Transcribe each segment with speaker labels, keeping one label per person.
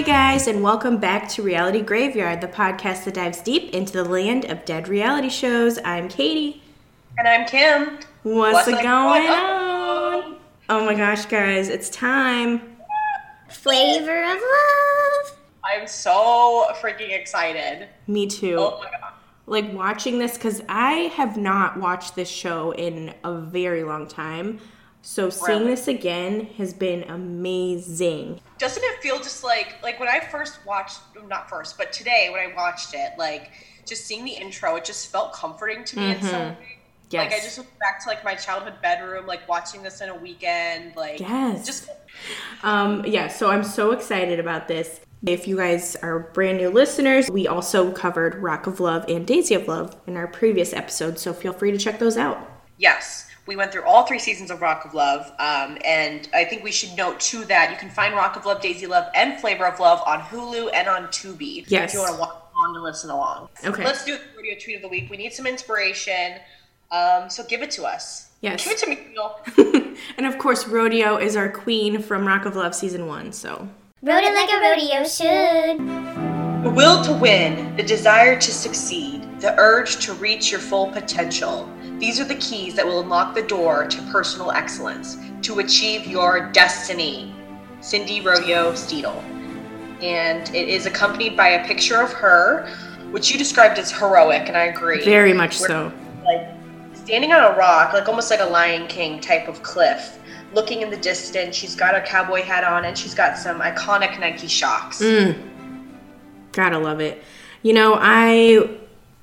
Speaker 1: Hey guys, and welcome back to Reality Graveyard, the podcast that dives deep into the land of dead reality shows. I'm Katie.
Speaker 2: And I'm Kim.
Speaker 1: What's,
Speaker 2: What's
Speaker 1: it going
Speaker 2: going
Speaker 1: on? Oh my gosh, guys, it's time.
Speaker 3: Flavor of love.
Speaker 2: I'm so freaking excited.
Speaker 1: Me too.
Speaker 2: Oh my god.
Speaker 1: Like watching this because I have not watched this show in a very long time. So seeing this again has been amazing.
Speaker 2: Doesn't it feel just like like when I first watched not first, but today when I watched it, like just seeing the intro, it just felt comforting to me in some way.
Speaker 1: Yes.
Speaker 2: Like I just went back to like my childhood bedroom, like watching this in a weekend, like
Speaker 1: Yes.
Speaker 2: just
Speaker 1: Um, yeah, so I'm so excited about this. If you guys are brand new listeners, we also covered Rock of Love and Daisy of Love in our previous episode, so feel free to check those out.
Speaker 2: Yes, we went through all three seasons of Rock of Love, um, and I think we should note too that you can find Rock of Love, Daisy Love, and Flavor of Love on Hulu and on Tubi.
Speaker 1: Yes.
Speaker 2: if you want to watch on to listen along.
Speaker 1: Okay.
Speaker 2: let's do the Rodeo tweet of the week. We need some inspiration, um, so give it to us.
Speaker 1: Yes.
Speaker 2: give it to me. Neil.
Speaker 1: and of course, Rodeo is our queen from Rock of Love season one, so
Speaker 3: Rode it like a rodeo should.
Speaker 2: The will to win, the desire to succeed, the urge to reach your full potential. These are the keys that will unlock the door to personal excellence, to achieve your destiny. Cindy Rodeo Steedle. And it is accompanied by a picture of her, which you described as heroic, and I agree.
Speaker 1: very much
Speaker 2: Where-
Speaker 1: so.
Speaker 2: Like standing on a rock, like almost like a Lion King type of cliff, looking in the distance. She's got a cowboy hat on, and she's got some iconic Nike Shox.
Speaker 1: Mm. Gotta love it. You know, I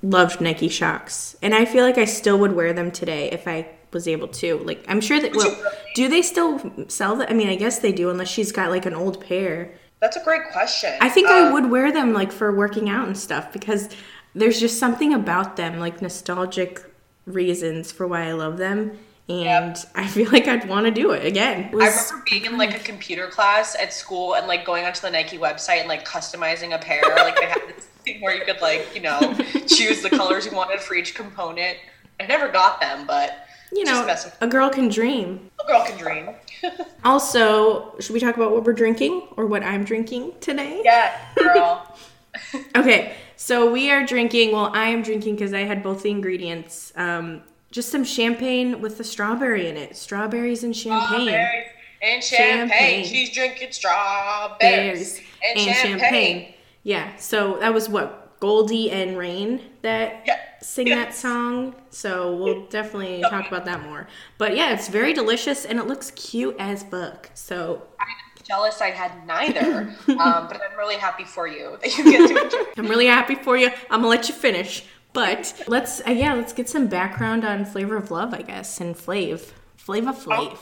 Speaker 1: loved Nike Shox, and I feel like I still would wear them today if I was able to. Like, I'm sure that. Well, do they still sell them? I mean, I guess they do, unless she's got like an old pair.
Speaker 2: That's a great question.
Speaker 1: I think I
Speaker 2: Um,
Speaker 1: would wear them like for working out and stuff because there's just something about them, like nostalgic reasons for why I love them. And I feel like I'd want to do it again. It
Speaker 2: I remember being in like a computer class at school and like going onto the Nike website and like customizing a pair. like they had this thing where you could like you know choose the colors you wanted for each component. I never got them, but
Speaker 1: you know, a girl can dream.
Speaker 2: a girl can dream.
Speaker 1: Also, should we talk about what we're drinking or what I'm drinking today?
Speaker 2: yeah, girl.
Speaker 1: Okay, so we are drinking. Well, I am drinking because I had both the ingredients. Um, just some champagne with the strawberry in it. Strawberries and champagne.
Speaker 2: Strawberries and champagne.
Speaker 1: Champagne.
Speaker 2: She's drinking strawberries
Speaker 1: Bears
Speaker 2: and, champagne.
Speaker 1: Yeah, so that was what Goldie and Rain that
Speaker 2: Yeah.
Speaker 1: sing
Speaker 2: Yeah.
Speaker 1: that song. So we'll definitely talk about that more. But yeah, it's very delicious and it looks cute as fuck. So
Speaker 2: I'm jealous I had neither, um, but I'm really happy for you that you get to enjoy.
Speaker 1: I'm really happy for you. I'm gonna let you finish. But let's uh, yeah, let's get some background on Flavor of Love, I guess, and Flav. Flava Flav.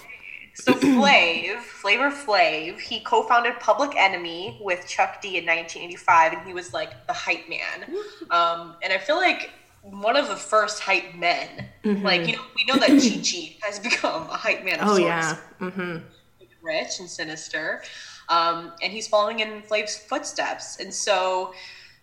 Speaker 2: So Flav, Flavor Flav, he co-founded Public Enemy with Chuck D in 1985, and he was like the hype man. Um, and I feel like one of the first hype men. Like you know, we know that Chi Chi has become a hype man of
Speaker 1: Oh
Speaker 2: sorts,
Speaker 1: yeah. Mm-hmm.
Speaker 2: rich and sinister, um, and he's following in Flav's footsteps. And so.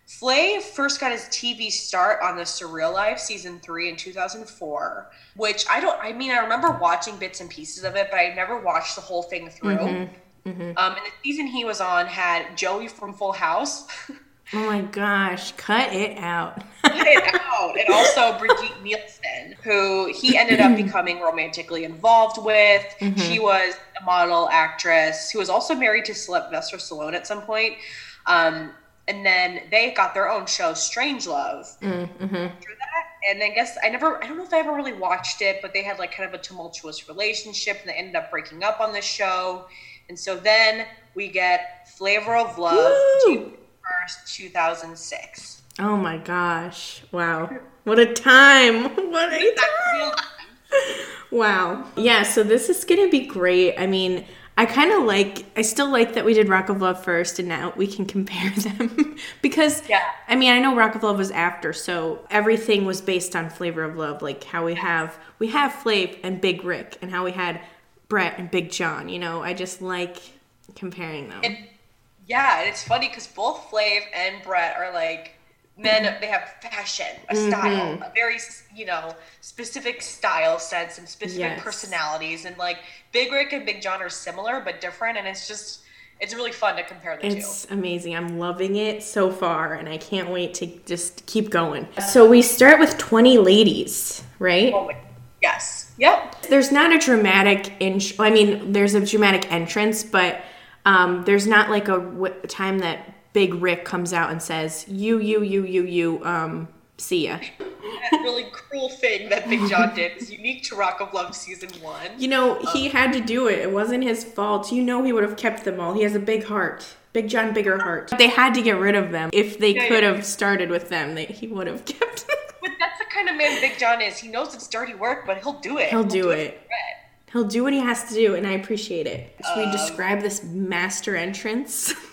Speaker 2: Flav first got his TV start on the Surreal Life season three in 2004, which I don't, I mean, I remember watching bits and pieces of it, but I never watched the whole thing through. Um, and the season he was on had Joey from Full House,
Speaker 1: Oh my gosh, cut it out.
Speaker 2: cut it out, and also Brigitte Nielsen, who he ended up becoming romantically involved with. She was a model actress who was also married to Sylvester Stallone at some point. Um, and then they got their own show, Strange Love.
Speaker 1: mm-hmm.
Speaker 2: After that, and I guess I never, I don't know if I ever really watched it, but they had like kind of a tumultuous relationship, and they ended up breaking up on this show. And so then we get Flavor of Love, June first, two thousand six.
Speaker 1: Oh my gosh. Wow. What a time. What a time. Wow. Yeah, so this is going to be great. I mean, I kind of like, I still like that we did Rock of Love first and now we can compare them. because,
Speaker 2: Yeah.
Speaker 1: I mean, I know Rock of Love was after, so everything was based on Flavor of Love. Like how we have, we have Flav and Big Rick and how we had Bret and Big John. You know, I just like comparing them.
Speaker 2: And yeah, and it's funny because both Flav and Bret are like men. They have fashion, a style, a very you know specific style sense and specific
Speaker 1: Yes.
Speaker 2: personalities. And like Big Rick and Big John are similar but different, and it's just it's really fun to compare the
Speaker 1: It's amazing. I'm loving it so far, and I can't wait to just keep going. So we start with 20 ladies, right?
Speaker 2: Oh yes. Yep.
Speaker 1: There's not a dramatic in. I mean, there's a dramatic entrance, but um, there's not like a w- time that Big Rick comes out and says, "You, you, you, you, you." Um, see ya.
Speaker 2: That really cruel thing that Big John did is unique to Rock of Love season one.
Speaker 1: You know, he had to do it. It wasn't his fault. You know, he would have kept them all. He has a big heart. Big John, bigger heart. They had to get rid of them. If they
Speaker 2: Yeah,
Speaker 1: could
Speaker 2: yeah.
Speaker 1: have started with them, they, he would have kept them.
Speaker 2: But that's the kind of man Big John is. He knows it's dirty work, but he'll do it.
Speaker 1: He'll do
Speaker 2: for
Speaker 1: it.
Speaker 2: Red.
Speaker 1: He'll do what he has to do, and I appreciate it. Should
Speaker 2: Um,
Speaker 1: we describe this master entrance?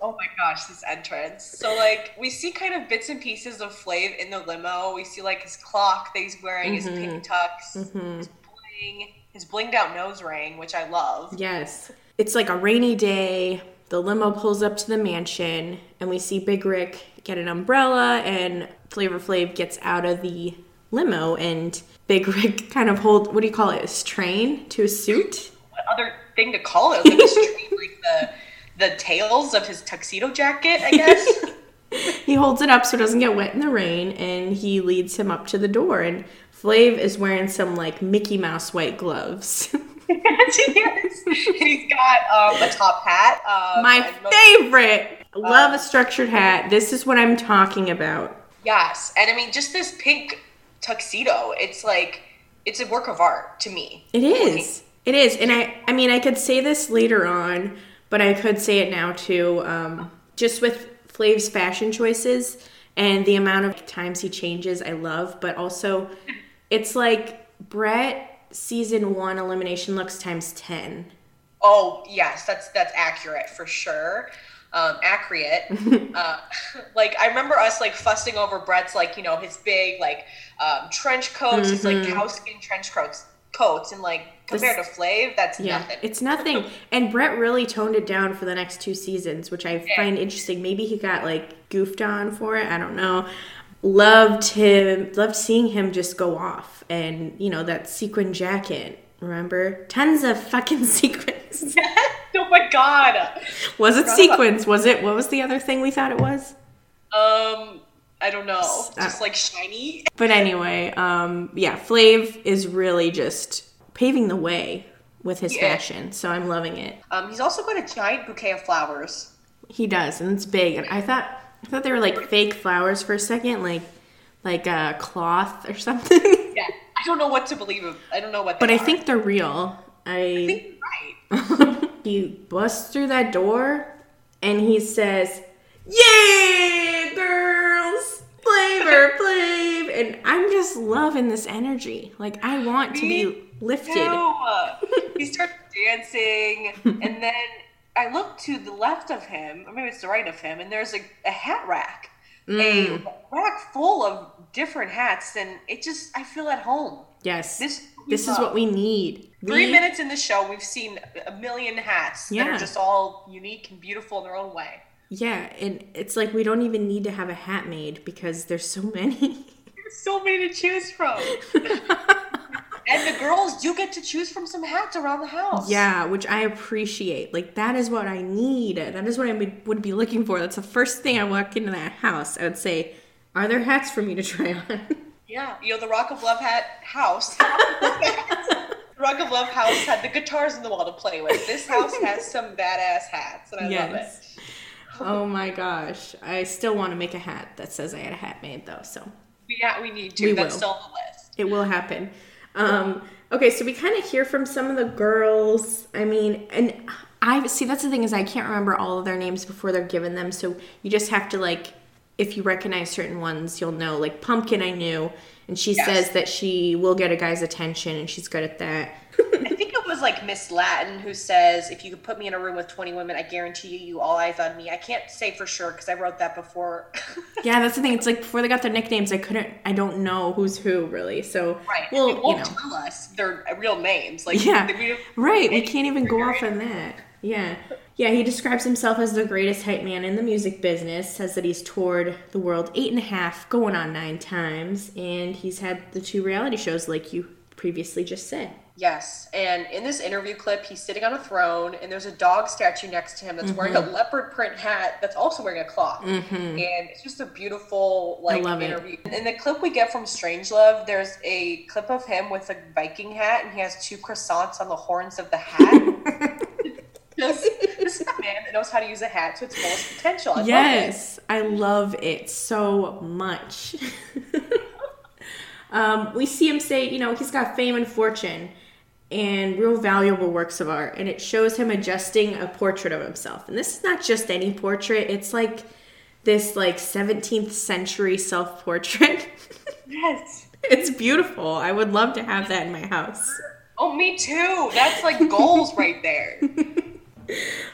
Speaker 2: Oh my gosh, this entrance. So like we see kind of bits and pieces of Flav in the limo. We see like his clock that he's wearing, his
Speaker 1: Mm-hmm.
Speaker 2: pink tux, his bling, his blinged out nose ring, which I love.
Speaker 1: yes. It's like a rainy day. The limo pulls up to the mansion, and we see Big Rick get an umbrella, and Flavor Flav gets out of the limo, and Big Rick kind of hold what do you call it? His train to a suit.
Speaker 2: What other thing to call it? Like his train, like the the tails of his tuxedo jacket, I guess.
Speaker 1: He holds it up so it doesn't get wet in the rain, and he leads him up to the door. And Flav is wearing some like Mickey Mouse white gloves.
Speaker 2: yes, he is. And he's got um, a top hat. Um,
Speaker 1: My favorite. Love a structured hat. This is what I'm talking about.
Speaker 2: Yes, and I mean just this pink tuxedo. It's like it's a work of art to me.
Speaker 1: It is. It is. And I I mean I could say this later on, but I could say it now too. Um, just with Flav's fashion choices and the amount of times he changes, I love. But also, it's like Bret season one elimination looks times ten.
Speaker 2: Oh yes, that's that's accurate for sure. Um, accurate. uh, like I remember us like fussing over Bret's like you know his big like um, trench coats, his like cowskin trench coats, coats, and like compared to Flav, that's
Speaker 1: Yeah,
Speaker 2: nothing.
Speaker 1: it's nothing. And Bret really toned it down for the next two seasons, which I find interesting. Maybe he got like goofed on for it. I don't know. Loved him. Loved seeing him just go off, and you know that sequin jacket. Remember, tons of fucking sequins.
Speaker 2: oh my god.
Speaker 1: was it sequins? Was it? What was the other thing we thought it was?
Speaker 2: Um, I don't know.
Speaker 1: uh,
Speaker 2: Just like shiny.
Speaker 1: But anyway, um, yeah, Flav is really just paving the way with his
Speaker 2: Yeah.
Speaker 1: fashion. So I'm loving it.
Speaker 2: Um, he's also got a giant bouquet of flowers.
Speaker 1: He does, and it's big. And I thought I thought they were like fake flowers for a second, like like a cloth or something.
Speaker 2: Yeah, I don't know what to believe of. I don't know what.
Speaker 1: But I
Speaker 2: are.
Speaker 1: think they're real.
Speaker 2: I
Speaker 1: I
Speaker 2: think you're right.
Speaker 1: he busts through that door and he says, "Yay, girls! Flavor, flav!" And I'm just loving this energy. Like I want to be lifted.
Speaker 2: He starts dancing, and then I look to the left of him, or maybe it's the right of him, and there's a, a hat rack,
Speaker 1: Mm.
Speaker 2: a rack full of different hats, and it just I feel at home.
Speaker 1: Yes,
Speaker 2: This
Speaker 1: this is what we need.
Speaker 2: Three
Speaker 1: We-
Speaker 2: minutes in the show, we've seen a million hats that are just all unique and beautiful in their own way.
Speaker 1: Yeah, and it's like we don't even need to have a hat made because there's so many.
Speaker 2: There's so many to choose from. and the girls do get to choose from some hats around the house.
Speaker 1: Yeah, which I appreciate. Like that is what I need. That is what I would, be looking for. That's the first thing I walk into that house. I would say, "Are there hats for me to try on?"
Speaker 2: Yeah, you know the Rock of Love hat house. Rock of Love house had the guitars in the wall to play with. This house has some badass hats, and I love it.
Speaker 1: yes. oh my gosh, I still want to make a hat that says I had a hat made though. So
Speaker 2: Yeah, we need to.
Speaker 1: We
Speaker 2: That's
Speaker 1: will.
Speaker 2: still on the list.
Speaker 1: it will happen. Um, okay, so we kind of hear from some of the girls. I mean, and I see that's the thing is I can't remember all of their names before they're given them. So you just have to like, if you recognize certain ones, you'll know. Like Pumpkin, I knew, and she
Speaker 2: Yes.
Speaker 1: says that she will get a guy's attention, and she's good at that.
Speaker 2: I think it was like Miss Latin who says, "If you could put me in a room with twenty women, I guarantee you, you all eyes on me." I can't say for sure because I wrote that before.
Speaker 1: yeah, that's the thing. It's like before they got their nicknames, I couldn't. I don't know who's who really. So
Speaker 2: right?
Speaker 1: well,
Speaker 2: they
Speaker 1: you
Speaker 2: won't
Speaker 1: know.
Speaker 2: tell us their uh, real names. Like,
Speaker 1: Yeah, right. We can't even go off on that. Yeah. Yeah, he describes himself as the greatest hype man in the music business, says that he's toured the world eight and a half, going on nine times, and he's had the two reality shows like you previously just said.
Speaker 2: Yes, and in this interview clip, he's sitting on a throne, and there's a dog statue next to him that's wearing a
Speaker 1: Mm-hmm.
Speaker 2: leopard print hat that's also wearing a cloth, and it's just a beautiful like
Speaker 1: love it.
Speaker 2: interview. In the clip we get from Strangelove, there's a clip of him with a Viking hat, and he has two croissants on the horns of the hat. this, this is a man that knows how to use a hat to its fullest potential. I love.
Speaker 1: Yes, I love it so much. um, we see him say, you know, he's got fame and fortune and real valuable works of art, and it shows him adjusting a portrait of himself. And this is not just any portrait; it's like this like 17th century self portrait.
Speaker 2: Yes.
Speaker 1: it's beautiful. I would love to have that in my house.
Speaker 2: Oh, me too. That's like goals right there.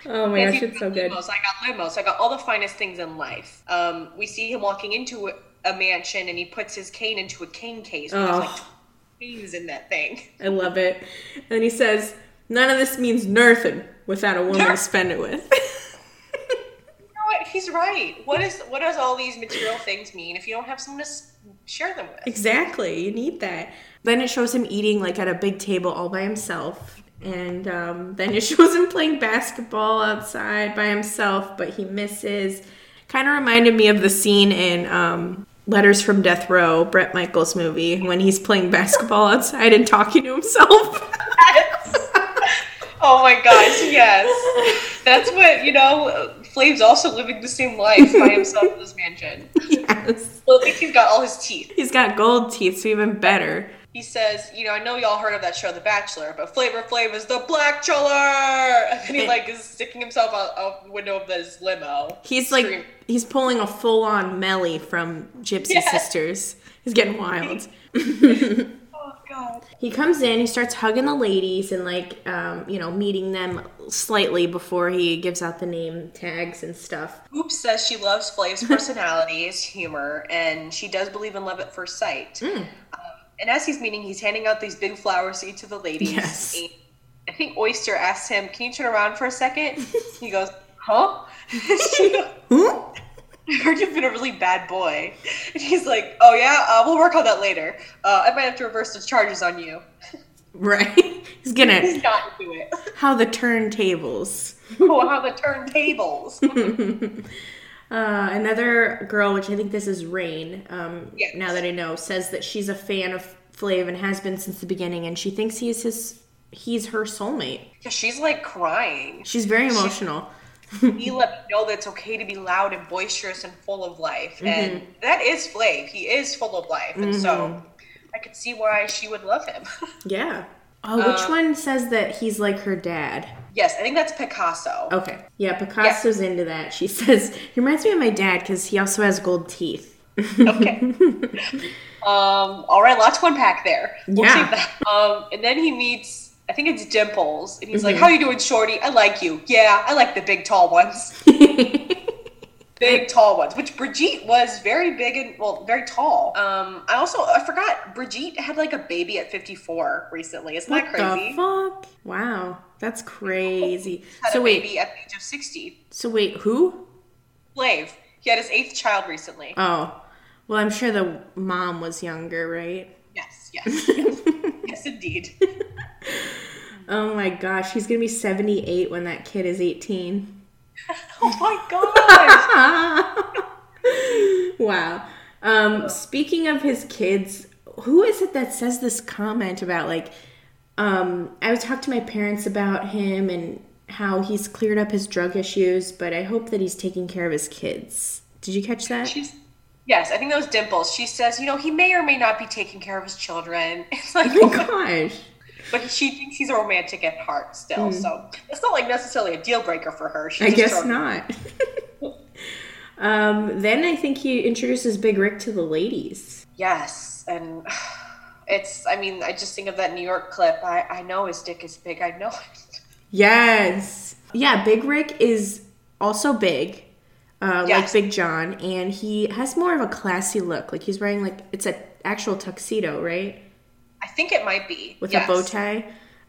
Speaker 1: Oh my gosh, it's so good.
Speaker 2: Lumos. I got limos. I got all the finest things in life. Um, we see him walking into a, mansion, and he puts his cane into a cane case. There's like In that thing.
Speaker 1: I love it. And he says, "None of this means nothing without a woman to spend it with."
Speaker 2: You know what? He's right. What is what does all these material things mean if you don't have someone to share them with?
Speaker 1: exactly, you need that. Then it shows him eating like at a big table all by himself. And um, then it shows him playing basketball outside by himself, but he misses. Kind of reminded me of the scene in um, Letters from Death Row, Bret Michaels movie, when he's playing basketball outside and talking to himself.
Speaker 2: Oh my gosh, yes. That's what, you know, Flav's also living the same life by himself in this mansion.
Speaker 1: yes.
Speaker 2: Well, at least he's got all his teeth.
Speaker 1: He's got gold teeth, so even better.
Speaker 2: He says, you know, I know y'all heard of that show, The Bachelor, but Flavor Flav is the black chiller! And then he, like, is sticking himself out, out the window of his limo.
Speaker 1: He's like
Speaker 2: Scream.
Speaker 1: he's pulling a full on Mellie from Gypsy
Speaker 2: Yes.
Speaker 1: Sisters. He's getting wild.
Speaker 2: Oh, God.
Speaker 1: he comes in, he starts hugging the ladies and like um, you know, meeting them slightly before he gives out the name tags and stuff.
Speaker 2: Hoops says she loves Flav's personality, his humor, and she does believe in love at first sight.
Speaker 1: Hmm.
Speaker 2: Um, and as he's meeting, he's handing out these big flowers to each of the ladies.
Speaker 1: Yes.
Speaker 2: And I think Oyster asks him, Can you turn around for a second? he goes, Huh? She goes,
Speaker 1: Huh?
Speaker 2: I heard you've been a really bad boy. And he's like, Oh, yeah, uh, we'll work on that later. Uh, I might have to reverse the charges on you.
Speaker 1: Right? He's gonna
Speaker 2: He's not into it.
Speaker 1: how the turntables.
Speaker 2: oh, how the turntables.
Speaker 1: Uh, another girl, which I think this is Rain, um,
Speaker 2: Yes.
Speaker 1: now that I know, says that she's a fan of Flav and has been since the beginning, and she thinks he's his he's her soulmate.
Speaker 2: yeah, she's like crying.
Speaker 1: She's very emotional.
Speaker 2: he let me know that it's okay to be loud and boisterous and full of life. And that is Flav. He is full of life. And so I could see why she would love him.
Speaker 1: Yeah. Oh, which
Speaker 2: Uh,
Speaker 1: one says that he's like her dad?
Speaker 2: yes, I think that's Picasso.
Speaker 1: Okay. Yeah, Picasso's into that. She says, he reminds me of my dad because he also has gold teeth.
Speaker 2: Okay. um, all right, lots to unpack there. We'll
Speaker 1: Yeah.
Speaker 2: Um, and then he meets, I think it's Dimples. And he's like, How you doing, Shorty? I like you. Yeah, I like the big, tall ones. big tall ones which brigitte was very big and well very tall um i also i forgot brigitte had like a baby at 54 recently isn't
Speaker 1: what
Speaker 2: that crazy
Speaker 1: the fuck? Wow. That's crazy.
Speaker 2: had
Speaker 1: So
Speaker 2: a
Speaker 1: wait,
Speaker 2: baby at the age of 60
Speaker 1: so wait, who?
Speaker 2: slave he had his eighth child recently
Speaker 1: Oh. Well, I'm sure the mom was younger, right?
Speaker 2: yes yes yes, yes indeed
Speaker 1: Oh my gosh, he's gonna be 78 when that kid is 18.
Speaker 2: oh my gosh!
Speaker 1: wow. Um, speaking of his kids, who is it that says this comment about like, um, I was talking to my parents about him and how he's cleared up his drug issues, but I hope that he's taking care of his kids. Did you catch that?
Speaker 2: she's yes i think that was dimples she says you know he may or may not be taking care of his children it's like
Speaker 1: Oh my gosh.
Speaker 2: But she thinks he's a romantic at heart still so it's not like necessarily a deal breaker for her She's.
Speaker 1: I guess not. um, then I think he introduces Big Rick to the ladies.
Speaker 2: Yes, and it's. I mean, I just think of that New York clip. I I know his dick is big. I know it.
Speaker 1: Yes. Yeah, Big Rick is also big, uh,
Speaker 2: Yes.
Speaker 1: like Big John, and he has more of a classy look. Like he's wearing like it's an actual tuxedo, right?
Speaker 2: I think it might be
Speaker 1: With
Speaker 2: yes.
Speaker 1: a bow tie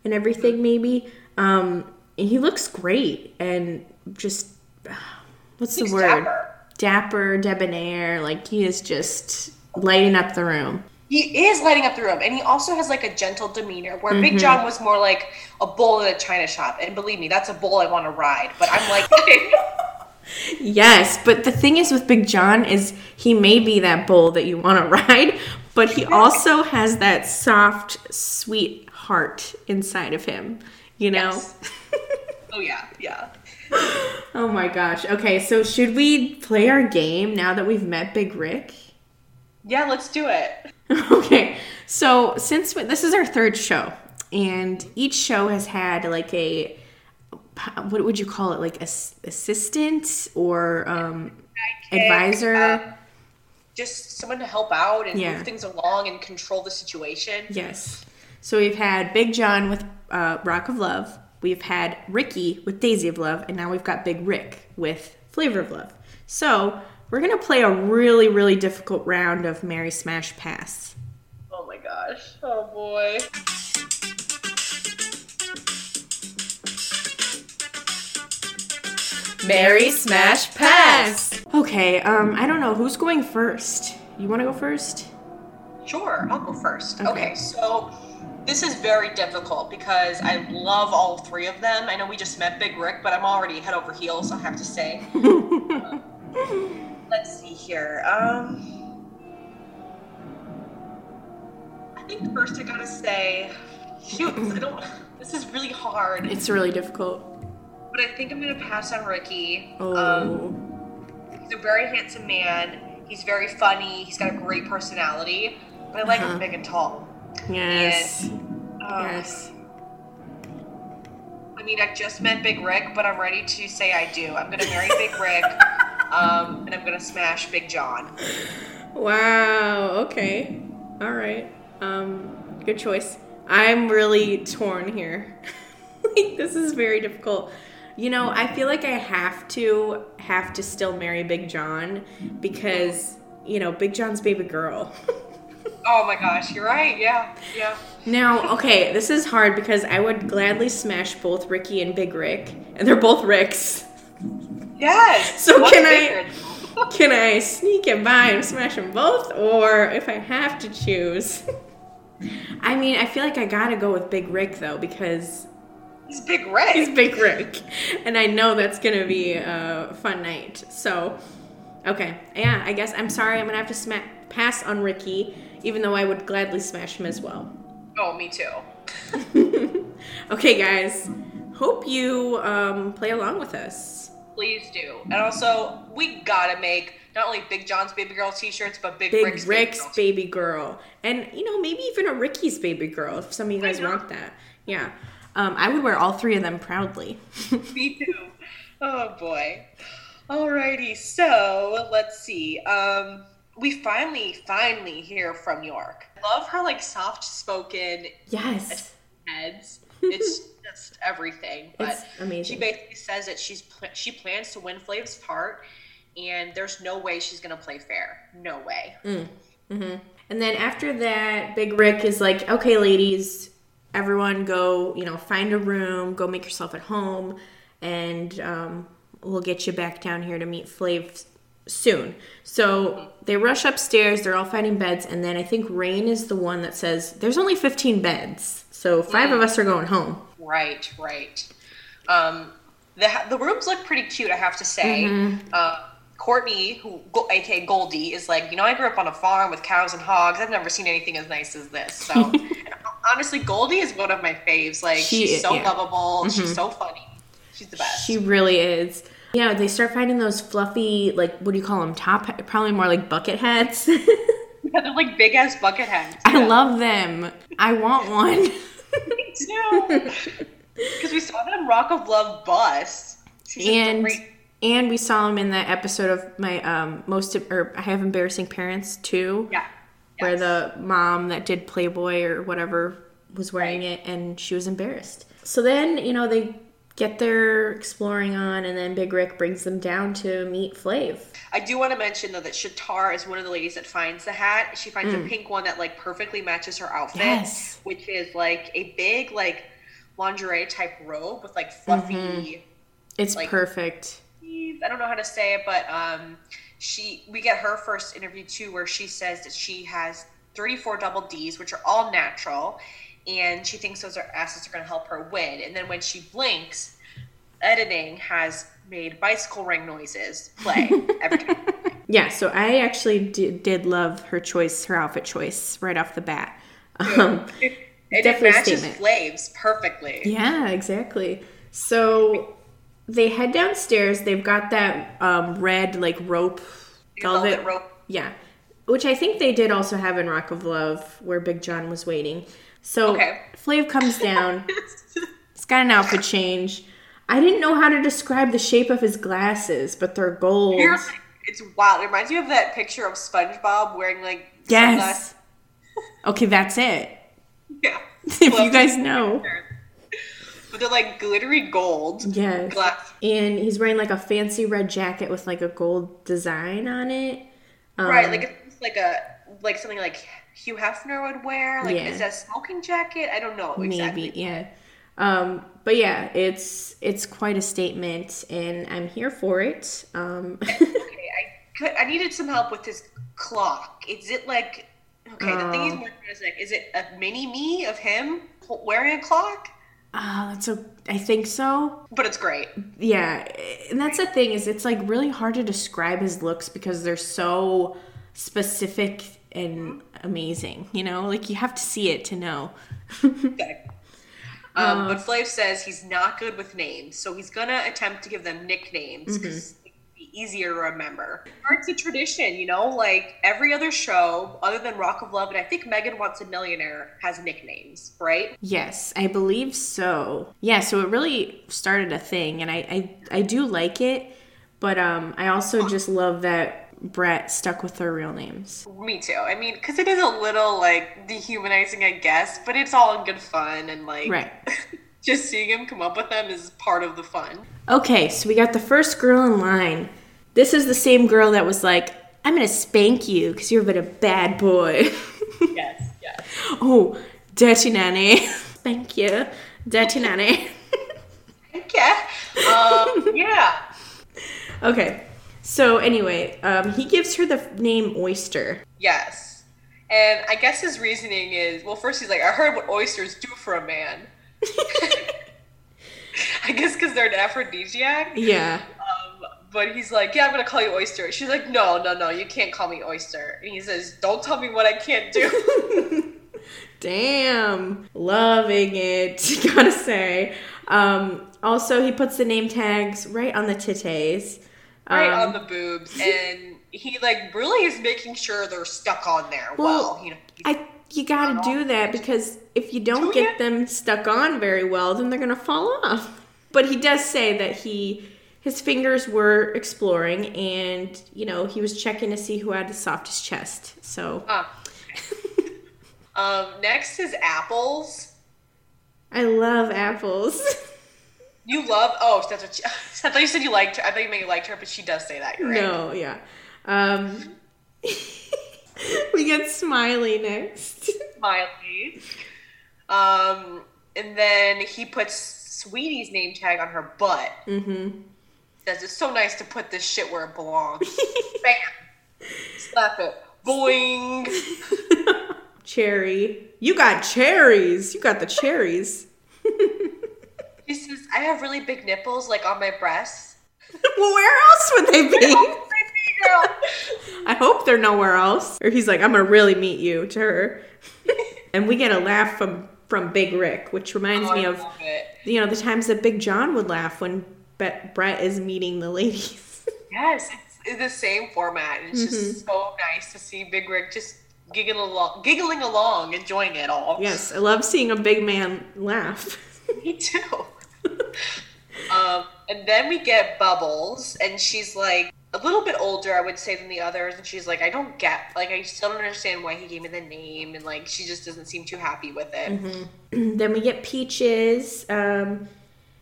Speaker 1: and everything, maybe. Um, and he looks great and just what's the word?
Speaker 2: dapper.
Speaker 1: Dapper, debonair. Like he is just lighting up the room.
Speaker 2: He is lighting up the room, and he also has like a gentle demeanor. Where
Speaker 1: Mm-hmm.
Speaker 2: Big John was more like a bull in a china shop, and believe me, that's a bull I want to ride. But I'm like,
Speaker 1: Yes, but the thing is with Big John is he may be that bull that you want to ride, but he also has that soft, sweet heart inside of him. You know.
Speaker 2: Yes. oh yeah, yeah.
Speaker 1: Oh my gosh. Okay, so should we play our game now that we've met Big Rick?
Speaker 2: Yeah, let's do it.
Speaker 1: okay, so since we, this is our third show, and each show has had like a what would you call it, like ass- assistant or um, advisor?
Speaker 2: Uh, just someone to help out and
Speaker 1: Yeah.
Speaker 2: move things along and control the situation.
Speaker 1: yes. So we've had Big John with uh, Rock of Love. We've had Ricky with Daisy of Love, and now we've got Big Rick with Flavor of Love. So we're gonna play a really, really difficult round of Marry Smash Pass.
Speaker 2: Oh my gosh. Oh boy.
Speaker 1: Marry Smash Pass. Okay, um, I don't know who's going first. You want to go first?
Speaker 2: Sure, I'll go first.
Speaker 1: Okay.
Speaker 2: Okay. so this is very difficult because I love all three of them. I know we just met Big Rick, but I'm already head over heels, I have to say. Um, let's see here. Um, I think first I gotta say, shoot, I don't. This is really hard,
Speaker 1: It's really difficult.
Speaker 2: but I think I'm gonna pass on Ricky.
Speaker 1: Oh,
Speaker 2: Um, He's a very handsome man. He's very funny. He's got a great personality. But I like
Speaker 1: Uh-huh.
Speaker 2: him big and tall.
Speaker 1: yes,
Speaker 2: Uh,
Speaker 1: yes.
Speaker 2: I mean, I just met Big Rick, but I'm ready to say I do. I'm gonna marry Big Rick, um, and I'm gonna smash Big John.
Speaker 1: Wow. Okay. All right. Um, good choice. I'm really torn here. like this is very difficult. You know, I feel like I have to have to still marry Big John because you know Big John's baby girl.
Speaker 2: Oh my gosh, you're right. Yeah, yeah.
Speaker 1: Now, okay, this is hard because I would gladly smash both Ricky and Big Rick, and they're both Ricks.
Speaker 2: Yes.
Speaker 1: So
Speaker 2: What's
Speaker 1: can I- Can I sneak and by and smash them both, or if I have to choose? I mean, I feel like I gotta go with Big Rick though because
Speaker 2: He's Big Rick.
Speaker 1: he's Big Rick, and I know that's gonna be a fun night. So, okay, yeah, I guess I'm sorry. I'm gonna have to sma- pass on Ricky, even though I would gladly smash him as well.
Speaker 2: oh, me too.
Speaker 1: Okay, guys, hope you um, play along with us.
Speaker 2: Please do. And also, we gotta make not only Big John's baby girl t-shirts, but Big,
Speaker 1: Big
Speaker 2: Rick's,
Speaker 1: Rick's,
Speaker 2: baby girl
Speaker 1: baby girl, and you know maybe even a Ricky's baby girl if some of you guys want that. Yeah, um, I would wear all three of them proudly.
Speaker 2: Me too. Oh boy. Alrighty, so let's see. Um, we finally, finally hear from York. I love her like soft spoken
Speaker 1: yes,
Speaker 2: heads. It's just everything. But
Speaker 1: it's
Speaker 2: she basically says that she's pl- she plans to win Flav's part, and there's no way she's gonna play fair. No way.
Speaker 1: And then after that, Big Rick is like, "Okay, ladies, everyone, go. You know, find a room. Go make yourself at home, and um, we'll get you back down here to meet Flav soon." So they rush upstairs. They're all finding beds, and then I think Rain is the one that says, "There's only 15 beds, so five of us are going home."
Speaker 2: Right, right. Um, the the rooms look pretty cute, I have to say. Uh, Courtney, who aka Goldie, is like, you know, I grew up on a farm with cows and hogs. I've never seen anything as nice as this. So, honestly, Goldie is one of my faves. Like,
Speaker 1: She
Speaker 2: she's so
Speaker 1: yeah.
Speaker 2: lovable. She's so funny. She's the best.
Speaker 1: She really is. Yeah, they start finding those fluffy, like, what do you call them? Top, probably more like bucket heads.
Speaker 2: Yeah, they're like big ass bucket heads.
Speaker 1: I love them. I want one.
Speaker 2: Me too. Because we saw them Rock of Love bus.
Speaker 1: And and we saw him in that episode of my um most or I have embarrassing parents too,
Speaker 2: Yeah.
Speaker 1: Where
Speaker 2: Yes.
Speaker 1: the mom that did Playboy or whatever was wearing it and she was embarrassed. So then you know they get their exploring on, and then Big Rick brings them down to meet Flav.
Speaker 2: I do want to mention though that Shatar is one of the ladies that finds the hat. She finds a pink one that like perfectly matches her outfit,
Speaker 1: Mm. Yes.
Speaker 2: which is like a big like lingerie type robe with like fluffy.
Speaker 1: Mm-hmm. It's
Speaker 2: Like-
Speaker 1: perfect.
Speaker 2: I don't know how to say it, but um, she we get her first interview too, where she says that she has 34 double D's, which are all natural, and she thinks those are assets are going to help her win. And then when she blinks, editing has made bicycle ring noises play every time.
Speaker 1: Yeah, so I actually did, did love her choice, her outfit choice right off the bat. Um,
Speaker 2: and it matches
Speaker 1: statement.
Speaker 2: Flaves perfectly.
Speaker 1: yeah, exactly. So they head downstairs. They've got that um, red like rope, velvet,
Speaker 2: rope.
Speaker 1: Yeah, which I think they did also have in Rock of Love, where Big John was waiting. So
Speaker 2: Okay.
Speaker 1: Flav comes down. He's got an outfit change. I didn't know how to describe the shape of his glasses, but they're gold.
Speaker 2: It's wild. It reminds you of that picture of SpongeBob wearing like
Speaker 1: Yes. Okay, that's it.
Speaker 2: Yeah.
Speaker 1: If you guys know.
Speaker 2: But they're like glittery gold
Speaker 1: Yes.
Speaker 2: glass.
Speaker 1: And he's wearing like a fancy red jacket with like a gold design on it. Um,
Speaker 2: right, like it's like a like something like Hugh Hefner would wear. Like
Speaker 1: Yeah.
Speaker 2: is that a smoking jacket? I don't know exactly.
Speaker 1: maybe, yeah. Um, but yeah, it's it's quite a statement, and I'm here for it. Um,
Speaker 2: Okay, I could, I needed some help with this clock. Is it like okay? The thing he's wearing is like, is it a mini me of him wearing a clock?
Speaker 1: Ah, that's a. I think so.
Speaker 2: But it's great.
Speaker 1: Yeah, and that's the thing is, it's like really hard to describe his looks because they're so specific and amazing. You know, like you have to see it to know.
Speaker 2: Okay.
Speaker 1: Uh.
Speaker 2: Um, but Flav says he's not good with names, so he's gonna attempt to give them nicknames because
Speaker 1: Mm-hmm.
Speaker 2: Easier to remember. It's a tradition, you know, like every other show other than Rock of Love, and I think Megan Wants a Millionaire has nicknames, right?
Speaker 1: Yes, I believe so. Yeah, so it really started a thing, and I I, I do like it, but um, I also just love that Bret stuck with their real names.
Speaker 2: Me too. I mean, because it is a little like dehumanizing, I guess, but it's all in good fun, and like
Speaker 1: Right.
Speaker 2: just seeing him come up with them is part of the fun.
Speaker 1: Okay, so we got the first girl in line. This is the same girl that was like, "I'm gonna spank you because you've been a bad boy."
Speaker 2: Yes, yes.
Speaker 1: oh, dirty nanny, spank you, dirty nanny.
Speaker 2: Yeah. Um, yeah.
Speaker 1: okay, so anyway, um, he gives her the name Oyster.
Speaker 2: Yes. And I guess his reasoning is well, first he's like, I heard what oysters do for a man. I guess because they're an aphrodisiac.
Speaker 1: Yeah.
Speaker 2: But he's like, Yeah, I'm to call you Oyster. She's like, No, no, no, you can't call me Oyster. And he says, Don't tell me what I can't do.
Speaker 1: Damn, loving it. Gotta say. Um, also, he puts the name tags right on the titties.
Speaker 2: right
Speaker 1: Um,
Speaker 2: on the boobs. And he, like, really is making sure they're stuck on there.
Speaker 1: Well,
Speaker 2: Well, you know.
Speaker 1: I you gotta do that because if you don't
Speaker 2: Do
Speaker 1: get
Speaker 2: ya?
Speaker 1: them stuck on very well, then they're gonna fall off. But he does say that he his fingers were exploring, and you know he was checking to see who had the softest chest. So
Speaker 2: Ah. um, next is apples.
Speaker 1: I love apples.
Speaker 2: You love. Oh, that's what. She, I thought you said you liked her. I thought you maybe liked her, but she does say that. Right.
Speaker 1: No, yeah. Um, we get Smiley next.
Speaker 2: Smiley. Um, and then he puts Sweetie's name tag on her butt.
Speaker 1: Mm-hmm.
Speaker 2: Says it's so nice to put this shit where it belongs. Bam. Slap it. Boing.
Speaker 1: Cherry. You got cherries. You got the cherries.
Speaker 2: He says I have really big nipples, like on my breasts.
Speaker 1: well, where else would they be?
Speaker 2: Girl.
Speaker 1: I hope they're nowhere else. Or he's like, I'm gonna really meet you to her. and we get a laugh from from Big Rick, which reminds
Speaker 2: Oh,
Speaker 1: me of you know the times that Big John would laugh when Bet- Bret is meeting the ladies.
Speaker 2: Yes, it's, the same format. It's
Speaker 1: Mm-hmm.
Speaker 2: just so nice to see Big Rick just giggling along, giggling along, enjoying it all.
Speaker 1: yes, I love seeing a big man laugh.
Speaker 2: Me too. um, and then we get Bubbles, and she's like a little bit older, I would say, than the others. And she's like, I don't get, like, I still don't understand why he gave me the name, and like, she just doesn't seem too happy with it.
Speaker 1: then we get Peaches. Um,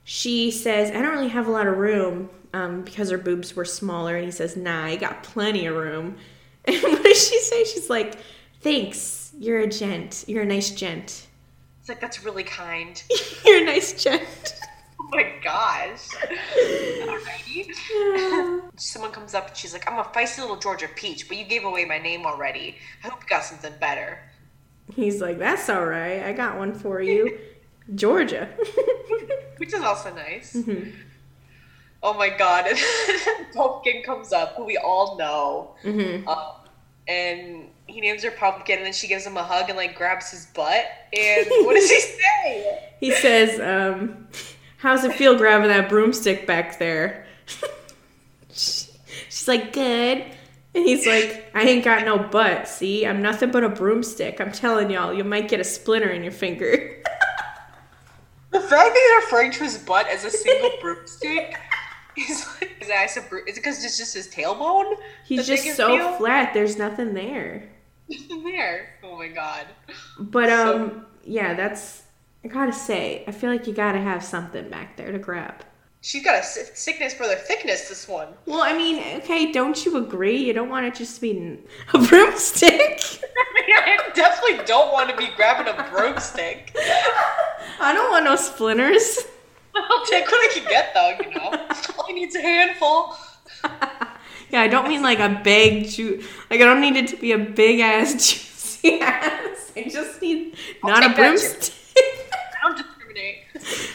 Speaker 1: she says, I don't really have a lot of room um, because her boobs were smaller. And he says, Nah, I got plenty of room. And what does she say? She's like, Thanks. You're a gent. You're a nice gent.
Speaker 2: It's like that's really kind.
Speaker 1: You're a nice gent.
Speaker 2: Oh my gosh. Alrighty. Someone comes comes up and she's like, I'm a feisty little Georgia peach, but you gave away my name already. I hope you got something better.
Speaker 1: He's like, that's all right. I got one for you. Georgia.
Speaker 2: Which is also nice. Oh my god. Pumpkin comes up, who we all know.
Speaker 1: hmm
Speaker 2: Um, and he names her Pumpkin, and then she gives him a hug and like grabs his butt. And what does he say?
Speaker 1: He says, um, how's it feel grabbing that broomstick back there? She's like, good. And he's like, I ain't got no butt. See, I'm nothing but a broomstick. I'm telling y'all, you might get a splinter in your finger.
Speaker 2: The fact that he's referring to his butt as a single broomstick is like, is, that a, bro- is it because it's just his tailbone?
Speaker 1: He's just so
Speaker 2: deal?
Speaker 1: flat. There's nothing there.
Speaker 2: there. Oh my god.
Speaker 1: But
Speaker 2: So-
Speaker 1: um, yeah, that's. I gotta say, I feel like you gotta have something back there to grab.
Speaker 2: She's got a si- sickness for the thickness, this one.
Speaker 1: Well, I mean, okay, don't you agree? You don't want it just to be a broomstick.
Speaker 2: I definitely don't want to be grabbing a broomstick.
Speaker 1: I don't want no splinters.
Speaker 2: I'll take what I can get, though, you know? All I need's a handful.
Speaker 1: Yeah, I don't mean like a big ju Like I don't need it to be a big ass juicy ass. I just need not a
Speaker 2: take that, Jim.
Speaker 1: broomstick.
Speaker 2: I don't discriminate.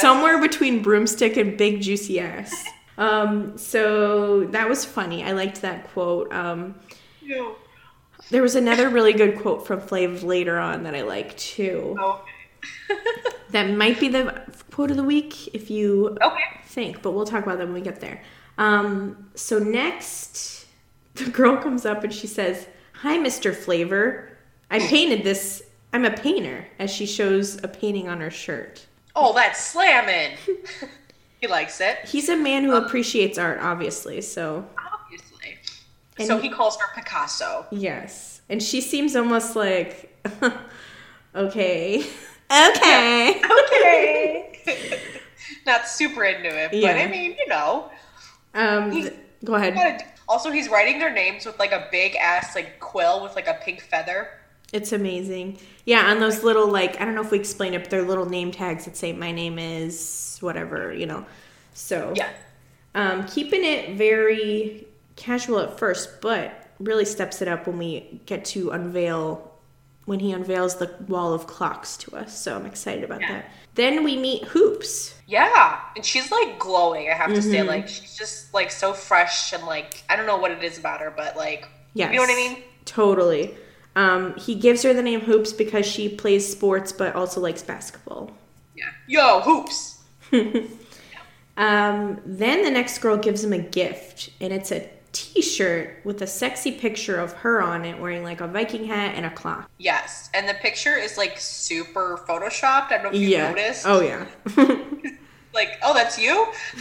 Speaker 1: Somewhere between broomstick and big juicy ass. Um, so that was funny. I liked that quote. Um, there was another really good quote from Flav later on that I liked too.
Speaker 2: Okay.
Speaker 1: That might be the quote of the week if you
Speaker 2: okay.
Speaker 1: think, but we'll talk about that when we get there. Um, so next, the girl comes up and she says, "Hi, Mr. Flavor. I painted this. I'm a painter." As she shows a painting on her shirt.
Speaker 2: Oh, that's slamming. he likes it,
Speaker 1: He's a man who appreciates art, obviously. So
Speaker 2: obviously.
Speaker 1: And
Speaker 2: so
Speaker 1: he-
Speaker 2: he calls her Picasso.
Speaker 1: yes, and she seems almost like, okay, okay.
Speaker 2: Okay. Not super into it, but I mean, you know.
Speaker 1: Um,
Speaker 2: He's-
Speaker 1: go ahead.
Speaker 2: do- Also, he's writing their names with like a big ass like quill with like a pink feather.
Speaker 1: It's amazing. Yeah, on those little like I don't know if we explained it, but they're little name tags that say my name is whatever, you know. So
Speaker 2: Yeah.
Speaker 1: um, keeping it very casual at first, but really steps it up when we get to unveil when he unveils the wall of clocks to us. So I'm excited about
Speaker 2: Yeah.
Speaker 1: that. Then we meet Hoops.
Speaker 2: Yeah, and she's like glowing. I have to say,
Speaker 1: Mhm.
Speaker 2: like she's just like so fresh and like I don't know what it is about her, but like
Speaker 1: Yes.
Speaker 2: you know what I mean?
Speaker 1: Totally. Um, he gives her the name Hoops because she plays sports but also likes basketball.
Speaker 2: Yeah. Yo, hoops.
Speaker 1: Um, then the next girl gives him a gift, and it's a T-shirt with a sexy picture of her on it, wearing like a Viking hat and a clock.
Speaker 2: Yes, and the picture is like super photoshopped. I don't know if you
Speaker 1: yeah.
Speaker 2: noticed.
Speaker 1: Oh yeah.
Speaker 2: Like, oh, that's you.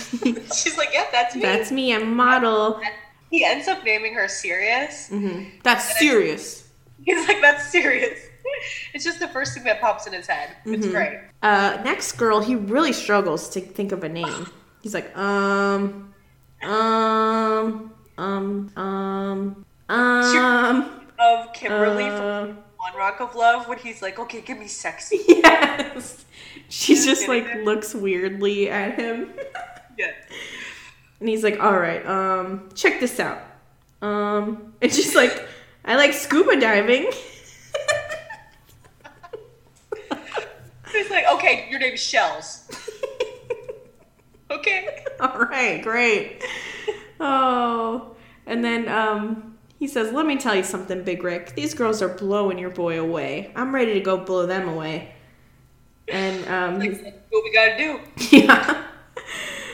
Speaker 2: she's like, yeah, that's me.
Speaker 1: That's me. I'm a model.
Speaker 2: he ends up naming her Serious.
Speaker 1: hmm That's serious.
Speaker 2: He's like, that's serious. It's just the first thing that pops in his head. It's
Speaker 1: Mhm.
Speaker 2: great.
Speaker 1: Uh, next girl, he really struggles to think of a name. He's like, um, um, um, um, um.
Speaker 2: Of Kimberly from
Speaker 1: uh,
Speaker 2: One Rock of Love when he's like, okay, give me sexy.
Speaker 1: yes. She
Speaker 2: Just
Speaker 1: like looks weirdly at him.
Speaker 2: Yeah.
Speaker 1: And he's like, all right, um, check this out. Um, and she's like, I like scuba diving.
Speaker 2: He's like, okay, your name's Shells. Okay.
Speaker 1: all right, great. Oh, and then um, he says, let me tell you something, Big Rick. These girls are blowing your boy away. I'm ready to go blow them away. And um,
Speaker 2: Like, what we gotta do?
Speaker 1: yeah.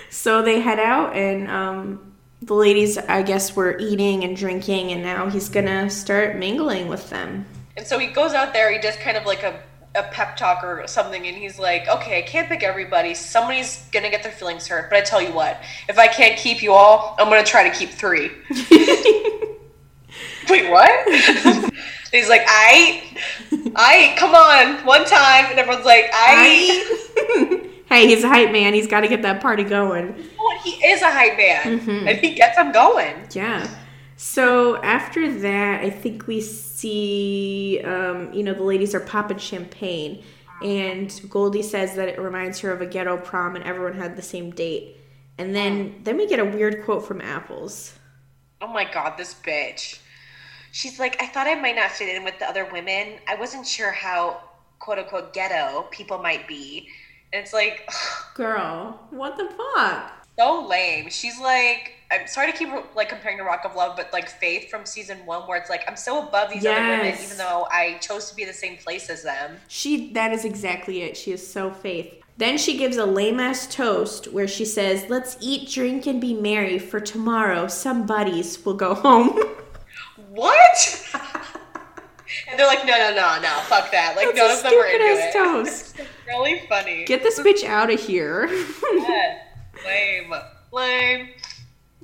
Speaker 1: So they head out, and um, the ladies, I guess, were eating and drinking, and now he's gonna start mingling with them.
Speaker 2: And so he goes out there, he does kind of like a, a pep talk or something, and he's like, okay, I can't pick everybody. Somebody's gonna get their feelings hurt, but I tell you what, if I can't keep you all, I'm gonna try to keep three. Wait, what? he's like, I, I, come on, one time, and everyone's like, I.
Speaker 1: hey, he's a hype man. He's got to get that party going.
Speaker 2: He is a hype man,
Speaker 1: Mhm.
Speaker 2: and he gets them going.
Speaker 1: Yeah. So after that, I think we see, um, you know, the ladies are popping champagne, and Goldie says that it reminds her of a ghetto prom, and everyone had the same date. And then, then we get a weird quote from Apples.
Speaker 2: Oh my god, this bitch. She's like, I thought I might not fit in with the other women. I wasn't sure how quote unquote ghetto people might be. And it's like
Speaker 1: Girl, what the fuck?
Speaker 2: so lame. She's like, I'm sorry to keep like comparing to Rock of Love, but like Faith from season one, where it's like I'm so above these other women, even though I chose to be the same place as them.
Speaker 1: She that is exactly it. She is so faith. Then she gives a lame ass toast where she says, Let's eat, drink, and be merry, for tomorrow some buddies will go home.
Speaker 2: What? and they're like, no, no, no, no, fuck that. Like
Speaker 1: That's
Speaker 2: none of them were
Speaker 1: stupid
Speaker 2: into
Speaker 1: ass
Speaker 2: it.
Speaker 1: toast.
Speaker 2: It's really funny.
Speaker 1: Get this bitch out of here.
Speaker 2: Yes. lame, lame.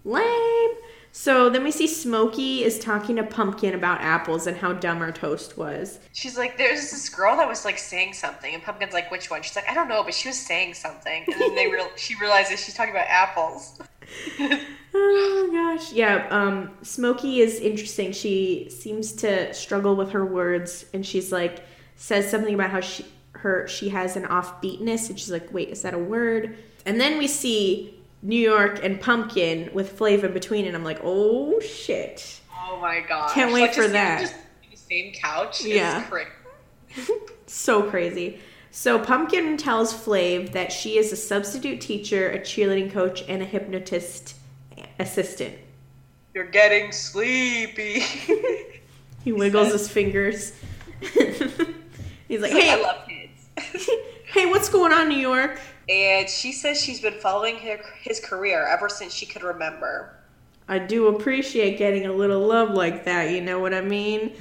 Speaker 1: Lame. So then we see Smokey is talking to Pumpkin about apples and how dumb our toast was.
Speaker 2: She's like, there's this girl that was like saying something, and Pumpkin's like, which one? She's like, I don't know, but she was saying something, and then they real she realizes she's talking about apples.
Speaker 1: Oh my gosh. Yeah, um Smokey is interesting. She seems to struggle with her words and she's like says something about how she her she has an offbeatness and she's like, "Wait, is that a word?" And then we see New York and Pumpkin with Flav in between and I'm like, "Oh shit."
Speaker 2: Oh my god!
Speaker 1: Can't wait
Speaker 2: like,
Speaker 1: for
Speaker 2: just,
Speaker 1: that.
Speaker 2: Just the same couch.
Speaker 1: Yeah. So crazy. So Pumpkin tells Flav that she is a substitute teacher, a cheerleading coach, and a hypnotist assistant.
Speaker 2: You're getting sleepy.
Speaker 1: He wiggles his fingers. He's like,
Speaker 2: I
Speaker 1: "Hey,
Speaker 2: love kids.
Speaker 1: hey, what's going on, New York?"
Speaker 2: And she says she's been following her, his career ever since she could remember.
Speaker 1: I do appreciate getting a little love like that. You know what I mean?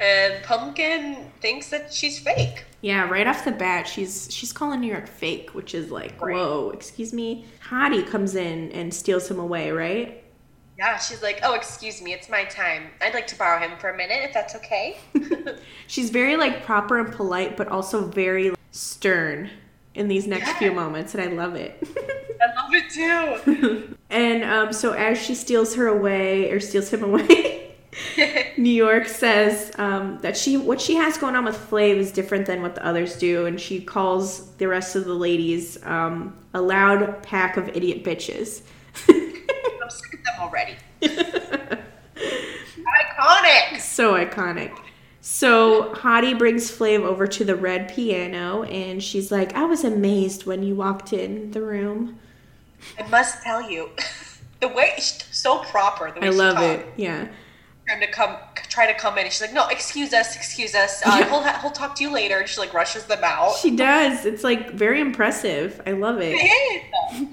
Speaker 2: And Pumpkin thinks that she's fake.
Speaker 1: yeah, right off the bat, she's she's calling New York fake, which is like,
Speaker 2: Right.
Speaker 1: whoa, excuse me. Hottie comes in and steals him away, right?
Speaker 2: Yeah, she's like, oh, excuse me, it's my time. I'd like to borrow him for a minute, if that's okay.
Speaker 1: She's very like proper and polite, but also very like, stern in these next few moments, and I love it.
Speaker 2: I love it too.
Speaker 1: and um, so as she steals her away or steals him away, New York says um, that she what she has going on with Flav is different than what the others do, and she calls the rest of the ladies um, a loud pack of idiot bitches.
Speaker 2: I'm sick of them already. Iconic.
Speaker 1: so iconic. So Hottie brings Flav over to the red piano, and she's like, "I was amazed when you walked in the room.
Speaker 2: I must tell you, the way so proper. The way
Speaker 1: I love it. Yeah."
Speaker 2: Trying to come, try to come in, and she's like, "No, excuse us, excuse us. Uh,
Speaker 1: Yeah.
Speaker 2: he'll he'll talk to you later." And she like rushes them out.
Speaker 1: She does. It's like very impressive. I love it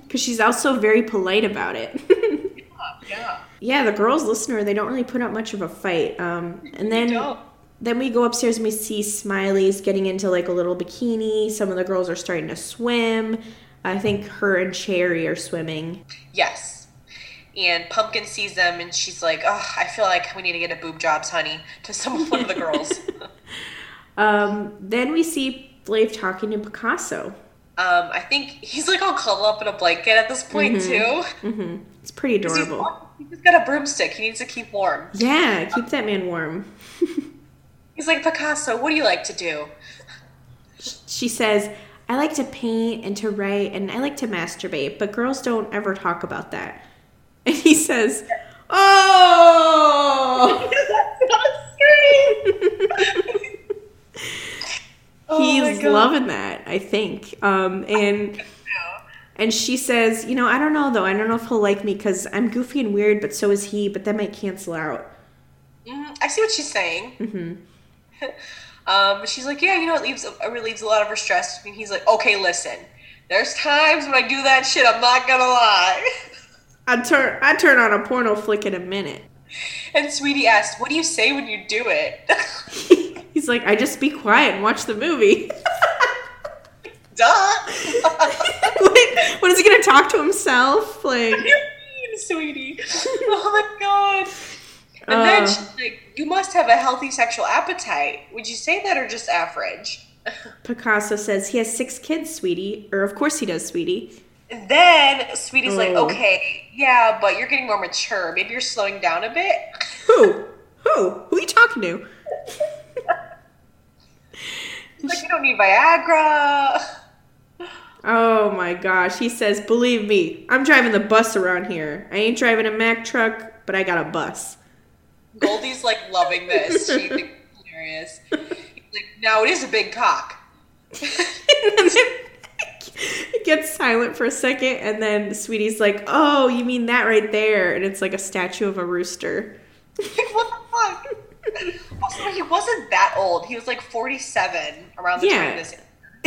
Speaker 1: because she's also very polite about it.
Speaker 2: yeah.
Speaker 1: yeah, the girls listen to her. They don't really put up much of a fight. Um, and then then we go upstairs and we see Smiley's getting into like a little bikini. Some of the girls are starting to swim. I think her and Cherry are swimming.
Speaker 2: Yes. And Pumpkin sees them, and she's like, "Oh, I feel like we need to get a boob jobs, honey." To some one of the girls.
Speaker 1: Um, then we see Flav talking to Picasso.
Speaker 2: Um, I think he's like all cuddled up in a blanket at this point too.
Speaker 1: hmm It's pretty adorable.
Speaker 2: he's just got a broomstick. He needs to keep warm.
Speaker 1: Yeah, keep that man warm.
Speaker 2: He's like, Picasso, what do you like to do?
Speaker 1: She says, I like to paint and to write and I like to masturbate, but girls don't ever talk about that. And he says, Oh!
Speaker 2: Oh
Speaker 1: He's
Speaker 2: God.
Speaker 1: loving that, I think. Um, and and she says, you know, I don't know though. I don't know if he'll like me because I'm goofy and weird, but so is he. But that might cancel out.
Speaker 2: Mhm, I see what she's saying.
Speaker 1: hmm
Speaker 2: Um, she's like, yeah, you know, it leaves it relieves a lot of her stress. And he's like, okay, listen, there's times when I do that shit. I'm not gonna lie.
Speaker 1: I turn I turn on a porno flick in a minute.
Speaker 2: And Sweetie asks, what do you say when you do it?
Speaker 1: He's like, I just be quiet and watch the movie.
Speaker 2: Duh.
Speaker 1: like, what is he gonna talk to himself? Like,
Speaker 2: What do you mean, sweetie? Oh my god. And then
Speaker 1: Uh.
Speaker 2: she's like, you must have a healthy sexual appetite. Would you say that or just average?
Speaker 1: Picasso says he has six kids, sweetie. Or of course he does, sweetie.
Speaker 2: And then Sweetie's like,
Speaker 1: Oh.
Speaker 2: okay, yeah, but you're getting more mature. Maybe you're slowing down a bit.
Speaker 1: Who? Who? Who are you talking to?
Speaker 2: like, you don't need Viagra.
Speaker 1: Oh my gosh. He says, Believe me, I'm driving the bus around here. I ain't driving a Mack truck, but I got a bus.
Speaker 2: Goldie's like loving this. She's thinks hilarious. He's like, now it is a big cock.
Speaker 1: it gets silent for a second, and then Sweetie's like, Oh, you mean that right there? And it's like a statue of a rooster.
Speaker 2: Like, what the fuck? Also, he wasn't that old. He was like 47 around the
Speaker 1: Yeah.
Speaker 2: time this.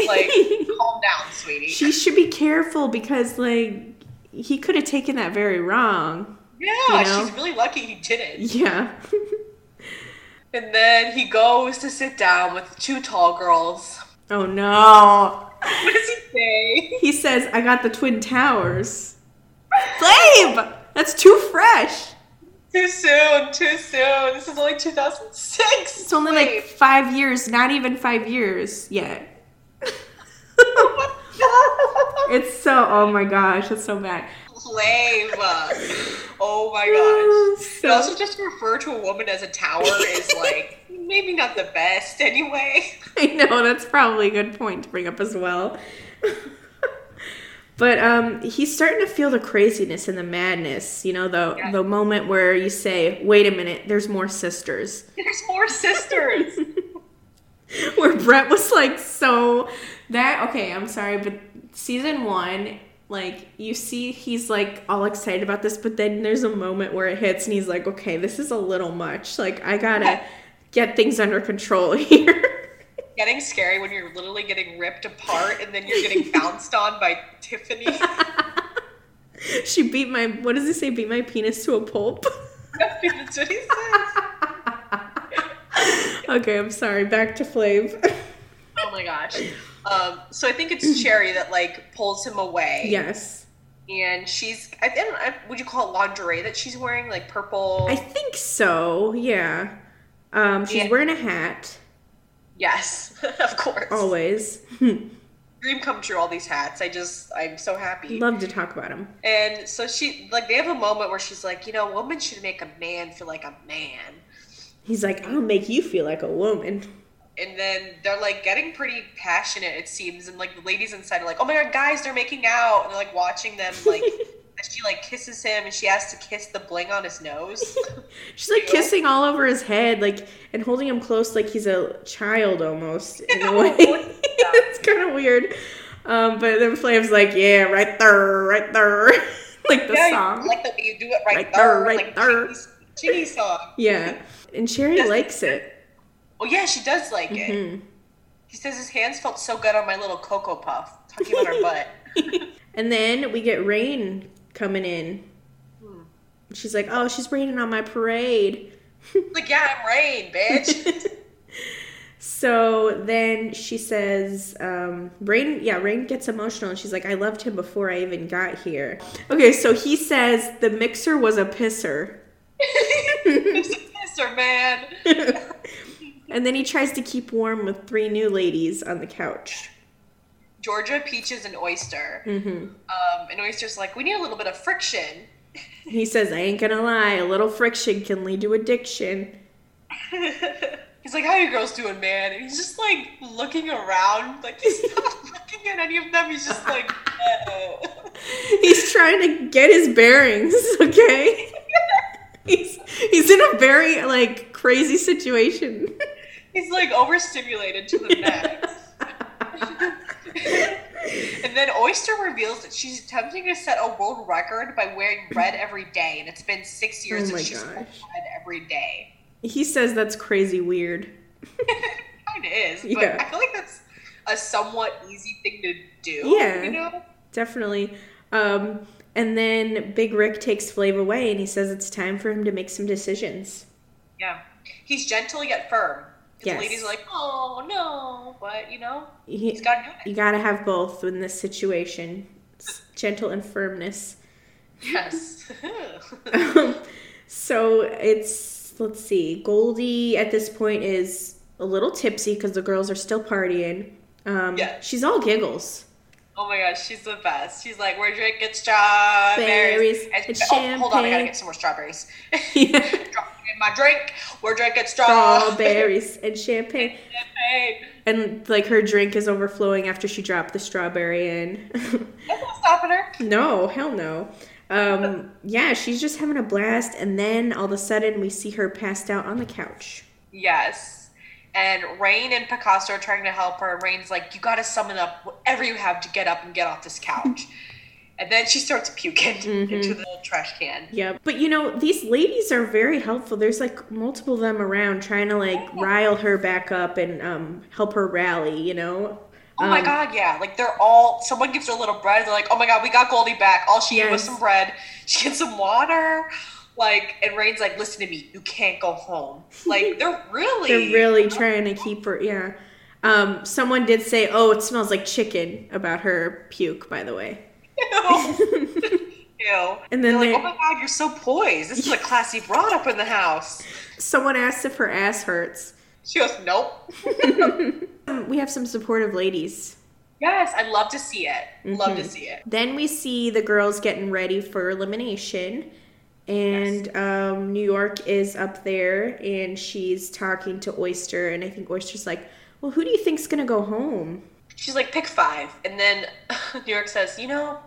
Speaker 2: Like, calm down, sweetie.
Speaker 1: She should be careful because, like, he could have taken that very wrong.
Speaker 2: yeah,
Speaker 1: you know?
Speaker 2: she's really lucky he didn't.
Speaker 1: Yeah.
Speaker 2: And then he goes to sit down with two tall girls.
Speaker 1: oh no.
Speaker 2: What does he say?
Speaker 1: He says, I got the Twin Towers. Flav! That's too fresh.
Speaker 2: Too soon, too soon. This is only 2006.
Speaker 1: It's only like five years, not even five years yet. It's so, oh my gosh, it's so bad.
Speaker 2: Flame. Oh my gosh.
Speaker 1: So-
Speaker 2: But also, just to refer to a woman as a tower is like maybe not the best anyway.
Speaker 1: I know that's probably a good point to bring up as well. but um, he's starting to feel the craziness and the madness. You know, the
Speaker 2: Yeah.
Speaker 1: the moment where you say, "Wait a minute, there's more sisters."
Speaker 2: There's more sisters.
Speaker 1: where Bret was like so that okay, I'm sorry, but season one, like you see he's like all excited about this, but then there's a moment where it hits and he's like, Okay, this is a little much. Like I gotta get things under control here.
Speaker 2: getting scary when you're literally getting ripped apart and then you're getting bounced on by Tiffany.
Speaker 1: she beat my what does he say? Beat my penis to a pulp.
Speaker 2: That's what he says.
Speaker 1: okay, I'm sorry. Back to Flav.
Speaker 2: Oh my gosh. Um, so I think it's Cherry that like pulls him away.
Speaker 1: yes.
Speaker 2: And she's, I don't know, would you call it lingerie that she's wearing? Like purple?
Speaker 1: I think so, yeah. Um, she's
Speaker 2: Yeah.
Speaker 1: wearing a hat,
Speaker 2: yes, of course.
Speaker 1: always.
Speaker 2: Dream come true, all these hats. I just, I'm so happy.
Speaker 1: Love to talk about them.
Speaker 2: And so she, like, they have a moment where she's like, you know, a woman should make a man feel like a man.
Speaker 1: He's like, I'll make you feel like a woman.
Speaker 2: And then they're like getting pretty passionate, it seems. And like the ladies inside are like, oh my god, guys, they're making out. And they're like watching them, like, as she like kisses him and she has to kiss the bling on his nose.
Speaker 1: She's like kissing all over his head, like and holding him close like he's a child almost in a way. it's kind of weird. Um, but then flame's like, yeah, right there, right there, like the
Speaker 2: yeah,
Speaker 1: song.
Speaker 2: like the way you do it right,
Speaker 1: Right
Speaker 2: there,
Speaker 1: there, right
Speaker 2: like
Speaker 1: there.
Speaker 2: Chinese song.
Speaker 1: yeah, and
Speaker 2: Cherry
Speaker 1: likes it.
Speaker 2: Oh yeah, she does like it.
Speaker 1: Mhm.
Speaker 2: He says his hands felt so good on my little cocoa puff, talking about her butt.
Speaker 1: And then we get Rain coming in.
Speaker 2: Hmm.
Speaker 1: She's like, oh, she's raining on my parade.
Speaker 2: Like, yeah, I'm Rain, bitch.
Speaker 1: So then she says, um, Rain, yeah, Rain gets emotional and she's like, I loved him before I even got here. Okay, so he says the mixer was a pisser.
Speaker 2: It's a pisser, man.
Speaker 1: And then he tries to keep warm with three new ladies on the couch.
Speaker 2: Georgia, Peaches, and Oyster.
Speaker 1: hmm
Speaker 2: Um, and Oyster's like, we need a little bit of friction.
Speaker 1: He says, I ain't gonna lie, a little friction can lead to addiction.
Speaker 2: he's like, how you girls doing, man? And he's just like looking around, like he's not looking at any of them. He's just like, oh.
Speaker 1: He's trying to get his bearings, okay? he's, he's in a very, like, crazy situation.
Speaker 2: He's like overstimulated to the max. and then Oyster reveals that she's attempting to set a world record by wearing red every day, and it's been six years
Speaker 1: Oh my
Speaker 2: she's worn red every day.
Speaker 1: He says that's crazy weird.
Speaker 2: kind of is, but
Speaker 1: Yeah.
Speaker 2: I feel like that's a somewhat easy thing to do.
Speaker 1: Yeah.
Speaker 2: you know.
Speaker 1: Definitely. Um, and then Big Rick takes Flav away and he says it's time for him to make some decisions.
Speaker 2: Yeah, he's gentle yet firm.
Speaker 1: Yes.
Speaker 2: Ladies are like, oh no, but you know,
Speaker 1: He,
Speaker 2: he's got to do it.
Speaker 1: you gotta have both in this situation gentle and firmness.
Speaker 2: Yes.
Speaker 1: so it's, let's see, Goldie at this point is a little tipsy because the girls are still partying. Um,
Speaker 2: Yeah.
Speaker 1: She's all giggles.
Speaker 2: oh my gosh, she's the best. She's like, we're drinking strawberries.
Speaker 1: Berries
Speaker 2: And-
Speaker 1: and
Speaker 2: oh, hold on, I gotta get some more strawberries.
Speaker 1: Yeah.
Speaker 2: In my drink. We're drinking.
Speaker 1: Strawberries and champagne.
Speaker 2: Champagne.
Speaker 1: And like her drink is overflowing after she dropped the strawberry in.
Speaker 2: That's not stopping her.
Speaker 1: no, hell no. Um, yeah, she's just having a blast, and then all of a sudden we see her passed out on the couch.
Speaker 2: Yes. And Rain and Picasso are trying to help her. Rain's like, you gotta summon up whatever you have to get up and get off this couch. and then she starts puking into the trash can.
Speaker 1: Yep. But you know, these ladies are very helpful. There's like multiple of them around trying to like rile her back up and um, help her rally, you know?
Speaker 2: Oh my
Speaker 1: Um,
Speaker 2: god, yeah. Like they're all someone gives her a little bread, they're like, Oh my god, we got Goldie back. All she ate was some bread. She gets some water. Like and Rain's like, Listen to me, you can't go home. Like they're really
Speaker 1: They're really trying to keep her, yeah. Um, someone did say, oh, it smells like chicken about her puke, by the way.
Speaker 2: Ew.
Speaker 1: And then
Speaker 2: They're like, Oh my god, you're so poised. This is a classy broad up in the house.
Speaker 1: Someone asked if her ass hurts.
Speaker 2: She goes, Nope.
Speaker 1: Um, We have some supportive ladies.
Speaker 2: Yes, I'd love to see it. Love
Speaker 1: Mm-hmm.
Speaker 2: to see it.
Speaker 1: Then we see the girls getting ready for elimination. And um, New York is up there and she's talking to Oyster. And I think Oyster's like, well, who do you think's going to go home?
Speaker 2: She's like, pick five. And then New York says, you know,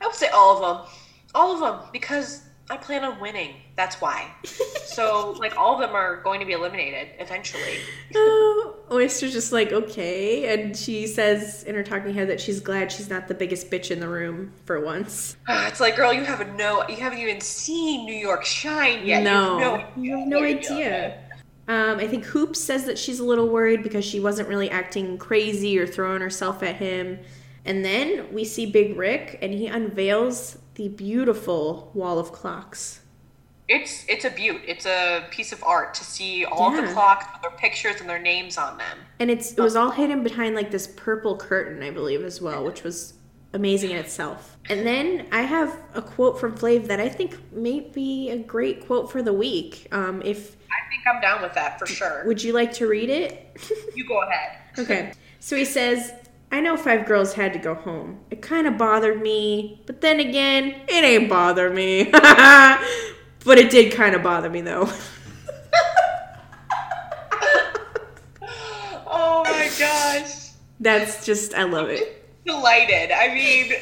Speaker 2: I would say all of them. All of them, because I plan on winning. That's why. so, like, all of them are going to be eliminated eventually.
Speaker 1: Oh, Oyster's just like, okay. And she says in her talking head that she's glad she's not the biggest bitch in the room for once.
Speaker 2: It's like, girl, you haven't no, you haven't even seen New York shine yet.
Speaker 1: no,
Speaker 2: You have no,
Speaker 1: you have no idea. Um, I think Hoops says that she's a little worried because she wasn't really acting crazy or throwing herself at him. And then we see Big Rick, and he unveils the beautiful wall of clocks.
Speaker 2: It's it's a beaut. It's a piece of art to see all
Speaker 1: Yeah.
Speaker 2: the clocks their pictures and their names on them.
Speaker 1: And it's it was all hidden behind like this purple curtain, I believe, as well, which was amazing in itself. And then I have a quote from Flav that I think may be a great quote for the week. Um, if
Speaker 2: I think I'm down with that for sure.
Speaker 1: would you like to read it?
Speaker 2: You go ahead.
Speaker 1: Okay. So he says, I know five girls had to go home. It kind of bothered me, but then again, it ain't bother me. but it did kind of bother me though.
Speaker 2: Oh my gosh.
Speaker 1: That's just, I love it.
Speaker 2: Delighted. I mean,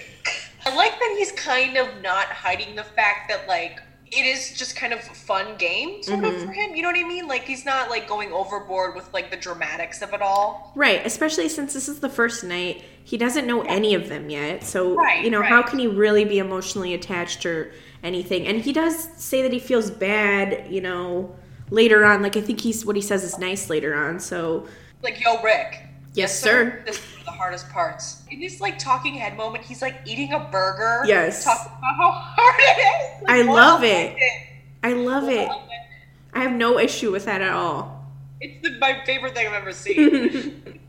Speaker 2: I like that he's kind of not hiding the fact that like it is just kind of a fun game sort
Speaker 1: Mm-hmm.
Speaker 2: of for him. You know what I mean? Like he's not like going overboard with like the dramatics of it all.
Speaker 1: Right, especially since this is the first night. He doesn't know any of them yet. So,
Speaker 2: Right,
Speaker 1: you know, how can he really be emotionally attached or anything? And he does say that he feels bad, you know, later on. Like, I think he's what he says is nice later on. So,
Speaker 2: Like, yo, Rick.
Speaker 1: Yes, sir.
Speaker 2: This is one of the hardest parts. In this like talking head moment, he's like eating a burger.
Speaker 1: Yes.
Speaker 2: Talking about how hard it is. Like,
Speaker 1: I love
Speaker 2: a
Speaker 1: it. I love it.
Speaker 2: What a legend.
Speaker 1: I have no issue with that at all.
Speaker 2: It's the, my favorite thing I've ever seen.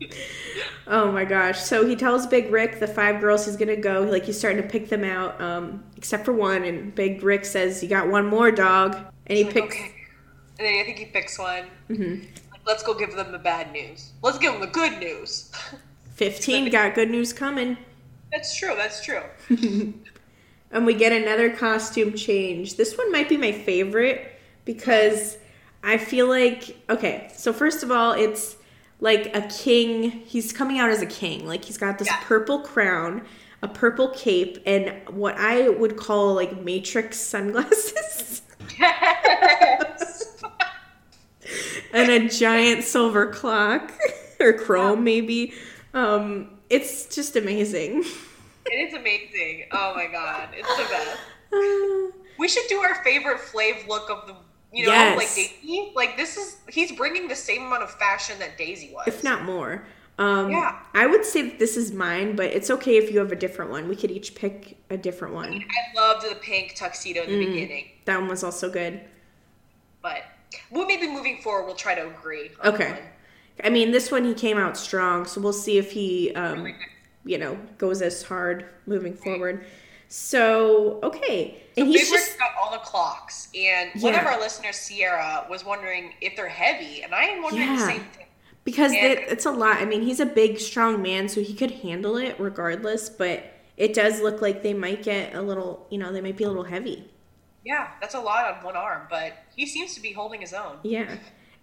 Speaker 1: Oh my gosh. So he tells Big Rick the five girls he's gonna go, like he's starting to pick them out, um, except for one, and Big Rick says, You got one more dog. And he
Speaker 2: Like,
Speaker 1: picks
Speaker 2: okay. And then I think he picks one.
Speaker 1: Mhm.
Speaker 2: Like, let's go give them the bad news. Let's give them the good news.
Speaker 1: 15, got good news coming.
Speaker 2: that's true. That's true.
Speaker 1: And we get another costume change. This one might be my favorite because I feel like okay, so first of all, it's like a king. He's coming out as a king. Like he's got this
Speaker 2: Yeah.
Speaker 1: purple crown, a purple cape, and what I would call like matrix sunglasses.
Speaker 2: Yes.
Speaker 1: and a giant silver clock or chrome maybe. Um it's just amazing.
Speaker 2: it is amazing. Oh my god, it's the best. We should do our favorite Flav look of the. You know,
Speaker 1: Yes.
Speaker 2: like Daisy. Like this is he's bringing the same amount of fashion that Daisy was.
Speaker 1: if not more. Um,
Speaker 2: Yeah.
Speaker 1: I would say that this is mine, but it's okay if you have a different one. We could each pick a different one.
Speaker 2: I loved the pink tuxedo in the
Speaker 1: Mm.
Speaker 2: beginning,
Speaker 1: That one was also good.
Speaker 2: but well, maybe moving forward we'll try to agree.
Speaker 1: Okay. I mean, this one he came out strong, so we'll see if he, um, you know, goes as hard moving forward. So okay, and
Speaker 2: Big
Speaker 1: he's
Speaker 2: Rick's
Speaker 1: just
Speaker 2: got all the clocks, and one of our listeners, Sierra, was wondering if they're heavy, and I am wondering the same thing.
Speaker 1: because
Speaker 2: and-
Speaker 1: it, it's a lot. I mean, he's a big, strong man, so he could handle it regardless. But it does look like they might get a little, you know, they might be a little heavy.
Speaker 2: Yeah, that's a lot on one arm, but he seems to be holding his own.
Speaker 1: Yeah.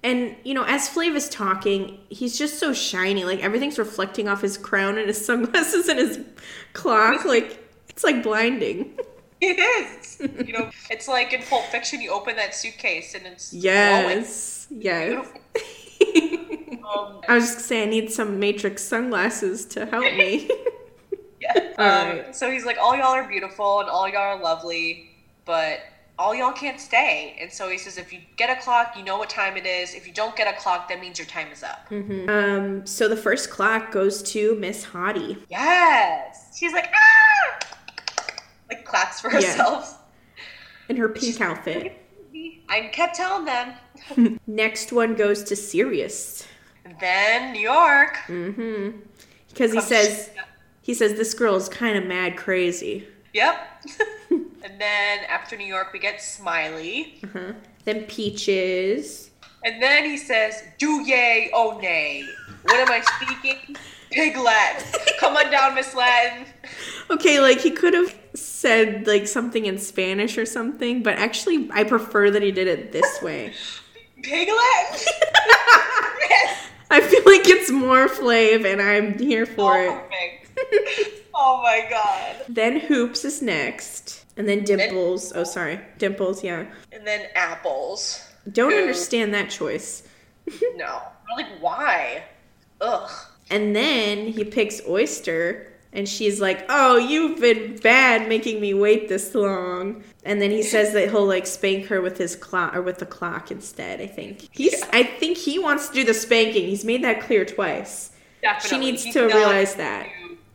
Speaker 1: And, you know, as Flav is talking, he's just so shiny. Like, everything's reflecting off his crown and his sunglasses and his clock. Like, it's like blinding.
Speaker 2: It is. you know, it's like in Pulp Fiction, you open that suitcase and it's glowing.
Speaker 1: Yes. Yes.
Speaker 2: Um,
Speaker 1: I was just saying, I need some Matrix sunglasses to help me.
Speaker 2: yeah. Um,
Speaker 1: right.
Speaker 2: So he's like, all y'all are beautiful and all y'all are lovely, but all y'all can't stay. And so he says, if you get a clock, you know what time it is. If you don't get a clock, that means your time is up.
Speaker 1: um, so the first clock goes to Miss Hottie.
Speaker 2: Yes. She's like, ah! Like claps for
Speaker 1: Yeah.
Speaker 2: herself.
Speaker 1: in her pink outfit.
Speaker 2: I kept telling them.
Speaker 1: Next one goes to
Speaker 2: Serious. Then New York.
Speaker 1: Mm-hmm. Because he says he says this girl is kind of mad crazy.
Speaker 2: Yep. and then after New York, we get Smiley.
Speaker 1: Uh-huh. Then Peaches.
Speaker 2: And then he says, do yay, oh nay. What am I speaking? Pig Latin. Come on down, Miss Latin.
Speaker 1: Okay, like he could have said like something in Spanish or something, but actually I prefer that he did it this way.
Speaker 2: Pig Latin? yes.
Speaker 1: I feel like it's more Flav and I'm here for
Speaker 2: Oh,
Speaker 1: it.
Speaker 2: perfect. oh my god.
Speaker 1: Then Hoops is next. And then Dimples. Oh, sorry. Dimples, yeah.
Speaker 2: And then apples.
Speaker 1: Don't
Speaker 2: Who-
Speaker 1: understand that choice.
Speaker 2: No. I'm like, why? Ugh.
Speaker 1: And then he picks Oyster, and she's like, "Oh, you've been bad making me wait this long." And then he says that he'll like spank her with his clock or with the clock instead. I think he's.
Speaker 2: Yeah.
Speaker 1: I think he wants to do the spanking. He's made that clear twice.
Speaker 2: Definitely.
Speaker 1: She needs
Speaker 2: He's
Speaker 1: to
Speaker 2: not
Speaker 1: realize that.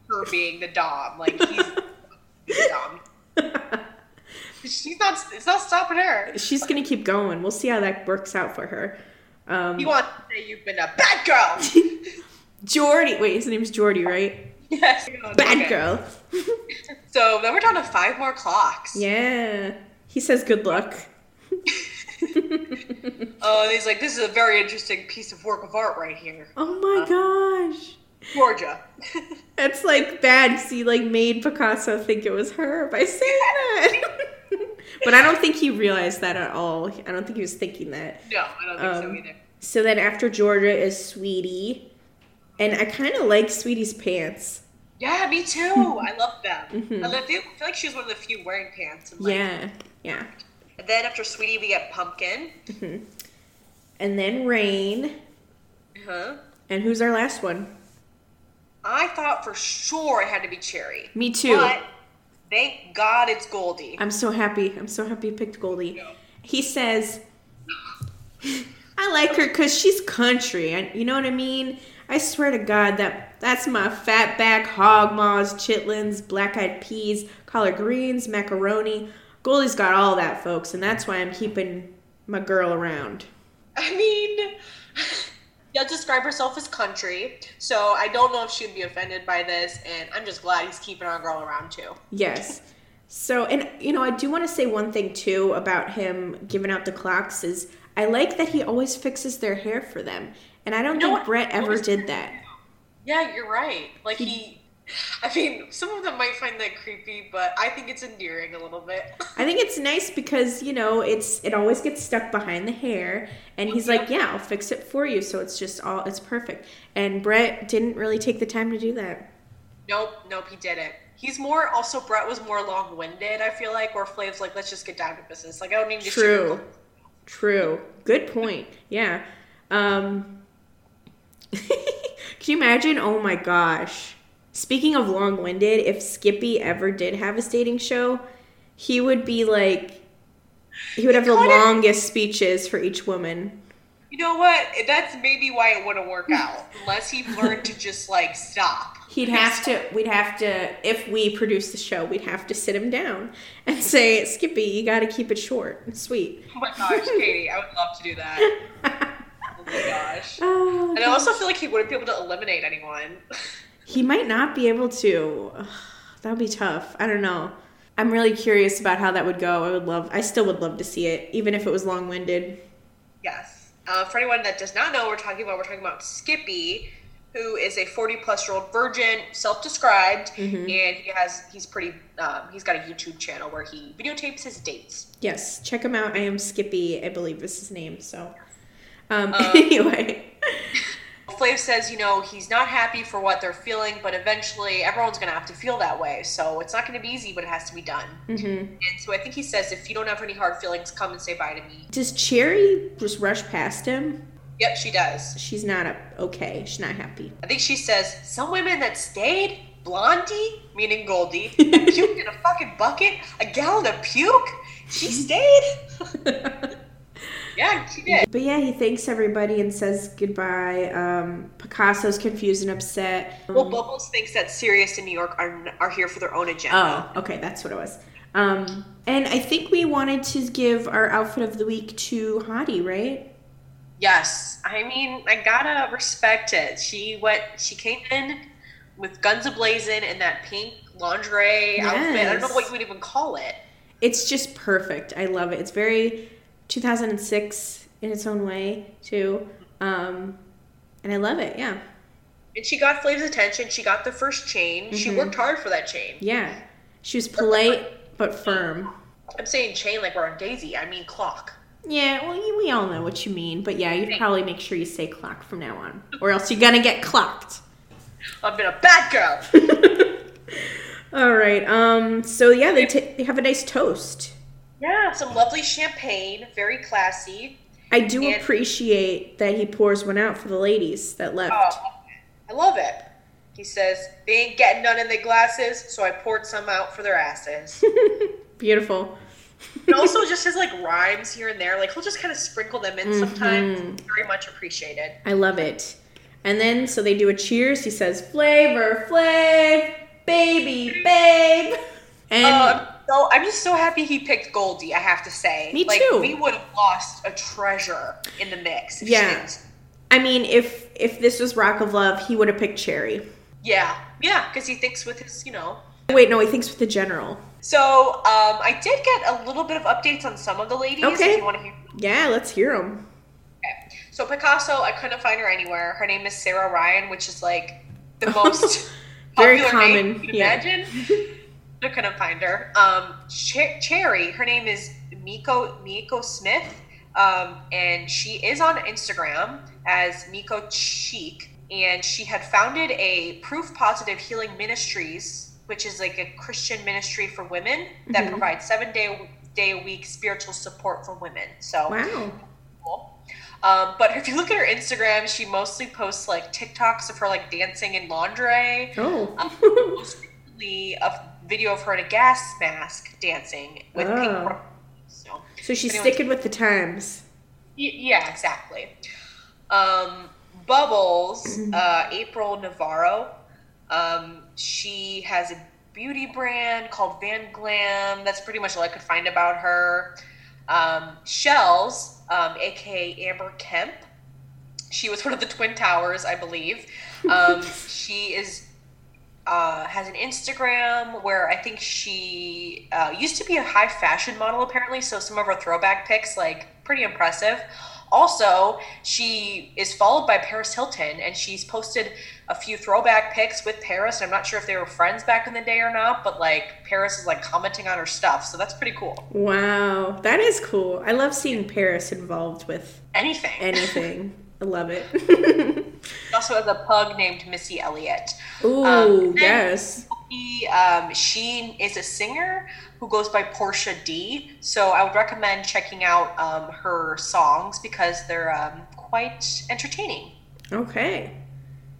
Speaker 2: Her being the dom. Like, he's, he's dumb. She's not, it's not stopping her.
Speaker 1: She's gonna keep going. We'll see how that works out for her. Um,
Speaker 2: He wants to say you've been a bad girl.
Speaker 1: Jordy. Wait, his name's Jordy, right?
Speaker 2: yes.
Speaker 1: Bad
Speaker 2: Okay.
Speaker 1: girl.
Speaker 2: So then we're down to five more clocks.
Speaker 1: yeah. He says good luck.
Speaker 2: Oh, and he's like, this is a very interesting piece of work of art right here.
Speaker 1: Oh my gosh.
Speaker 2: Georgia.
Speaker 1: It's like bad because he like made Picasso think it was her by saying that. but I don't think he realized that at all. I don't think he was thinking that.
Speaker 2: no, I don't think so
Speaker 1: Um,
Speaker 2: either.
Speaker 1: So then after Georgia is Sweetie. And I kind of like Sweetie's pants.
Speaker 2: Yeah, me too. I love them.
Speaker 1: Mhm.
Speaker 2: I feel, feel like she was one of the few wearing pants. And like,
Speaker 1: Yeah, yeah.
Speaker 2: And then after Sweetie, we get Pumpkin.
Speaker 1: hmm And then Rain.
Speaker 2: Huh?
Speaker 1: And who's our last one?
Speaker 2: I thought for sure it had to be Cherry.
Speaker 1: Me too.
Speaker 2: But thank God it's Goldie.
Speaker 1: I'm so happy. I'm so happy you picked Goldie.
Speaker 2: Yeah.
Speaker 1: He says, I like her because she's country. And you know what I mean? I swear to God that that's my fat back hog maws, chitlins, black eyed peas, collard greens, macaroni. Goldie's got all that, folks, and that's why I'm keeping my girl around.
Speaker 2: I mean, she'll describe herself as country, so I don't know if she'd be offended by this, and I'm just glad he's keeping our girl around too.
Speaker 1: Yes. So, and you know, I do want to say one thing too about him giving out the clocks is I like that he always fixes their hair for them. And I don't
Speaker 2: You know
Speaker 1: think? Bret ever did that.
Speaker 2: Yeah, you're right. Like he, I mean, some of them might find that creepy, but I think it's endearing a little bit.
Speaker 1: I think it's nice because, you know, it's it always gets stuck behind the hair and he's like, "Yeah, I'll fix it for you." So it's just all it's perfect. And Bret didn't really take the time to do that.
Speaker 2: Nope, nope, he didn't. He's more also Bret was more long winded. I feel like where Flav's like, let's just get down to business. Like I don't need to
Speaker 1: True. True. Good point. Yeah. Um Can you imagine? Oh my gosh. Speaking of long-winded, if Skippy ever did have a dating show, he would be like he would have the longest speeches for each woman.
Speaker 2: You know what? That's maybe why it wouldn't work out unless he learned to just like stop.
Speaker 1: He'd have to we'd have to if we produce the show, we'd have to sit him down and say, "Skippy, you got to keep it short and sweet."
Speaker 2: Oh my gosh, Katie, I would love to do that. Oh my gosh.
Speaker 1: oh,
Speaker 2: And I also feel like he wouldn't be able to eliminate anyone.
Speaker 1: He might not be able to. Ugh, that would be tough. I don't know. I'm really curious about how that would go. I would love. I still would love to see it, even if it was long-winded.
Speaker 2: Yes. Uh, for anyone that does not know, we're talking about we're talking about Skippy, who is a 40 plus year old virgin, self described,
Speaker 1: Mm-hmm.
Speaker 2: and he has he's pretty um, he's got a YouTube channel where he videotapes his dates.
Speaker 1: Yes, check him out. I am Skippy, I believe is his name. So, um, anyway,
Speaker 2: Flav says, you know, he's not happy for what they're feeling, but eventually everyone's going to have to feel that way. So it's not going to be easy, but it has to be done.
Speaker 1: Mm-hmm.
Speaker 2: And so I think he says, if you don't have any hard feelings, come and say bye to me.
Speaker 1: does Cherry just rush past him?
Speaker 2: Yep, she does.
Speaker 1: She's not a, okay. She's not happy.
Speaker 2: I think she says, some women that stayed, Blondie, meaning Goldie, puked in a fucking bucket, a gallon of puke. She stayed. yeah, she did.
Speaker 1: But yeah, he thanks everybody and says goodbye. Um, Picasso's confused and upset.
Speaker 2: Well, Bubbles thinks that Serious and New York are, are here for their own agenda.
Speaker 1: Oh, okay, that's what it was. Um, and I think we wanted to give our outfit of the week to Hottie, right?
Speaker 2: Yes, I mean I gotta respect it. She went. She came in with guns ablazing in that pink lingerie outfit. I don't know what you would even call it.
Speaker 1: It's just perfect. I love it. It's very 2006 in its own way too, um, and I love it. Yeah,
Speaker 2: And she got Flav's attention. She got the first chain. She
Speaker 1: Mm-hmm.
Speaker 2: worked hard for that chain.
Speaker 1: yeah. She was polite but firm.
Speaker 2: I'm saying chain like we're on Daisy. I mean clock.
Speaker 1: Yeah, well, we all know what you mean, but yeah, you'd probably make sure you say clock from now on, or else you're gonna get clocked.
Speaker 2: I've been a bad girl.
Speaker 1: All right. Um. So yeah, they ta they have a nice toast.
Speaker 2: Yeah, some lovely champagne, very classy.
Speaker 1: I do
Speaker 2: And-
Speaker 1: appreciate that he pours one out for the ladies that left.
Speaker 2: Oh, I love it. He says they ain't getting none in their glasses, so I poured some out for their asses.
Speaker 1: Beautiful.
Speaker 2: and also just his like rhymes here and there. Like he'll just kind of sprinkle them in sometimes. Very much appreciated.
Speaker 1: I love it. And then so they do a cheers. He says, "Flavor, Flav, baby, babe," and
Speaker 2: Um, so I'm just so happy he picked Goldie. I have to say,
Speaker 1: Me
Speaker 2: like,
Speaker 1: too.
Speaker 2: We would have lost a treasure in the mix.
Speaker 1: Yeah. I mean, if if this was Rock of Love, he would have picked Cherry.
Speaker 2: Yeah. Yeah. Because he thinks with his, you know.
Speaker 1: Wait, no, he thinks with the general.
Speaker 2: So um, I did get a little bit of updates on some of the ladies.
Speaker 1: Okay.
Speaker 2: If you want to hear.
Speaker 1: Yeah, let's hear them.
Speaker 2: Okay. So Picasso, I couldn't find her anywhere. Her name is Sarah Ryan, which is like the most
Speaker 1: Very
Speaker 2: popular name
Speaker 1: common,
Speaker 2: you can
Speaker 1: yeah.
Speaker 2: imagine. I couldn't find her. Um, Cher- Cherry, her name is Miko Miko Smith, um, and she is on Instagram as Miko Cheek, and she had founded a Proof Positive Healing Ministries, which is like a Christian ministry for women that
Speaker 1: Mm-hmm.
Speaker 2: provides seven day day a week spiritual support for women. So
Speaker 1: Wow.
Speaker 2: cool. Um, but if you look at her Instagram, she mostly posts like TikToks of her like dancing in lingerie.
Speaker 1: Oh.
Speaker 2: Most recently, a video of her in a gas mask dancing with pink.
Speaker 1: Oh.
Speaker 2: ro- So,
Speaker 1: so she's
Speaker 2: Anyway.
Speaker 1: sticking with the times.
Speaker 2: y- yeah, exactly. Um, Bubbles, uh, April Navarro. Um, she has a beauty brand called Van Glam. That's pretty much all I could find about her. Um, Shells, um, aka Amber Kemp. She was one of the Twin Towers, I believe. Um, she is uh, has an Instagram where I think she uh, used to be a high fashion model, apparently. So some of her throwback pics, like, pretty impressive. Also, she is followed by Paris Hilton, and she's posted a few throwback pics with Paris. I'm not sure if they were friends back in the day or not, but like Paris is like commenting on her stuff, so that's pretty cool.
Speaker 1: Wow, that is cool. I love seeing Paris involved with
Speaker 2: Anything.
Speaker 1: anything. I love it.
Speaker 2: Also has a pug named Missy Elliott.
Speaker 1: Ooh,
Speaker 2: Um,
Speaker 1: yes.
Speaker 2: She, um, she is a singer who goes by Portia D. So I would recommend checking out um, her songs because they're um, quite entertaining.
Speaker 1: Okay.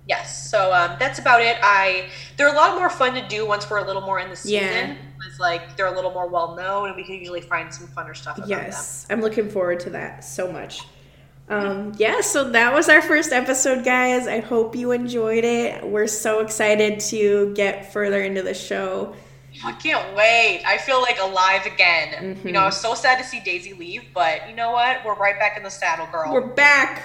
Speaker 2: Yes, so um, that's about it. I they're a lot more fun to do once we're a little more in the season.
Speaker 1: Yeah.
Speaker 2: It's like they're a little more well known, and we can usually find some funner stuff about them.
Speaker 1: Yes, I'm looking forward to that so much. Um, yeah, so that was our first episode, guys. I hope you enjoyed it. We're so excited to get further into the show.
Speaker 2: I can't wait. I feel like alive again.
Speaker 1: Mm-hmm.
Speaker 2: You know, I was so sad to see Daisy leave, but you know what? We're right back in the saddle, girl.
Speaker 1: We're back.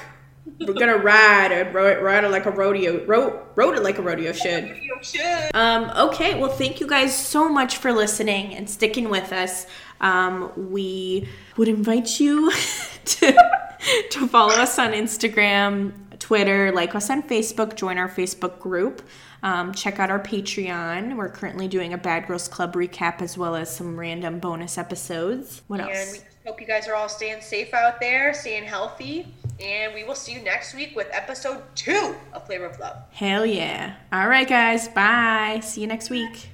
Speaker 1: We're gonna ride and ro- ride it like a rodeo. Ro- rode it like a rodeo should.
Speaker 2: Should.
Speaker 1: Um, okay, well, thank you guys so much for listening and sticking with us. Um, we would invite you to, to follow us on Instagram, Twitter, like us on Facebook, join our Facebook group. Um, check out our Patreon. We're currently doing a Bad Girls Club recap as well as some random bonus episodes. What
Speaker 2: And we
Speaker 1: else?
Speaker 2: hope you guys are all staying safe out there, staying healthy. And we will see you next week with episode two of Flavor of Love.
Speaker 1: Hell yeah. All right, guys. Bye. See you next week.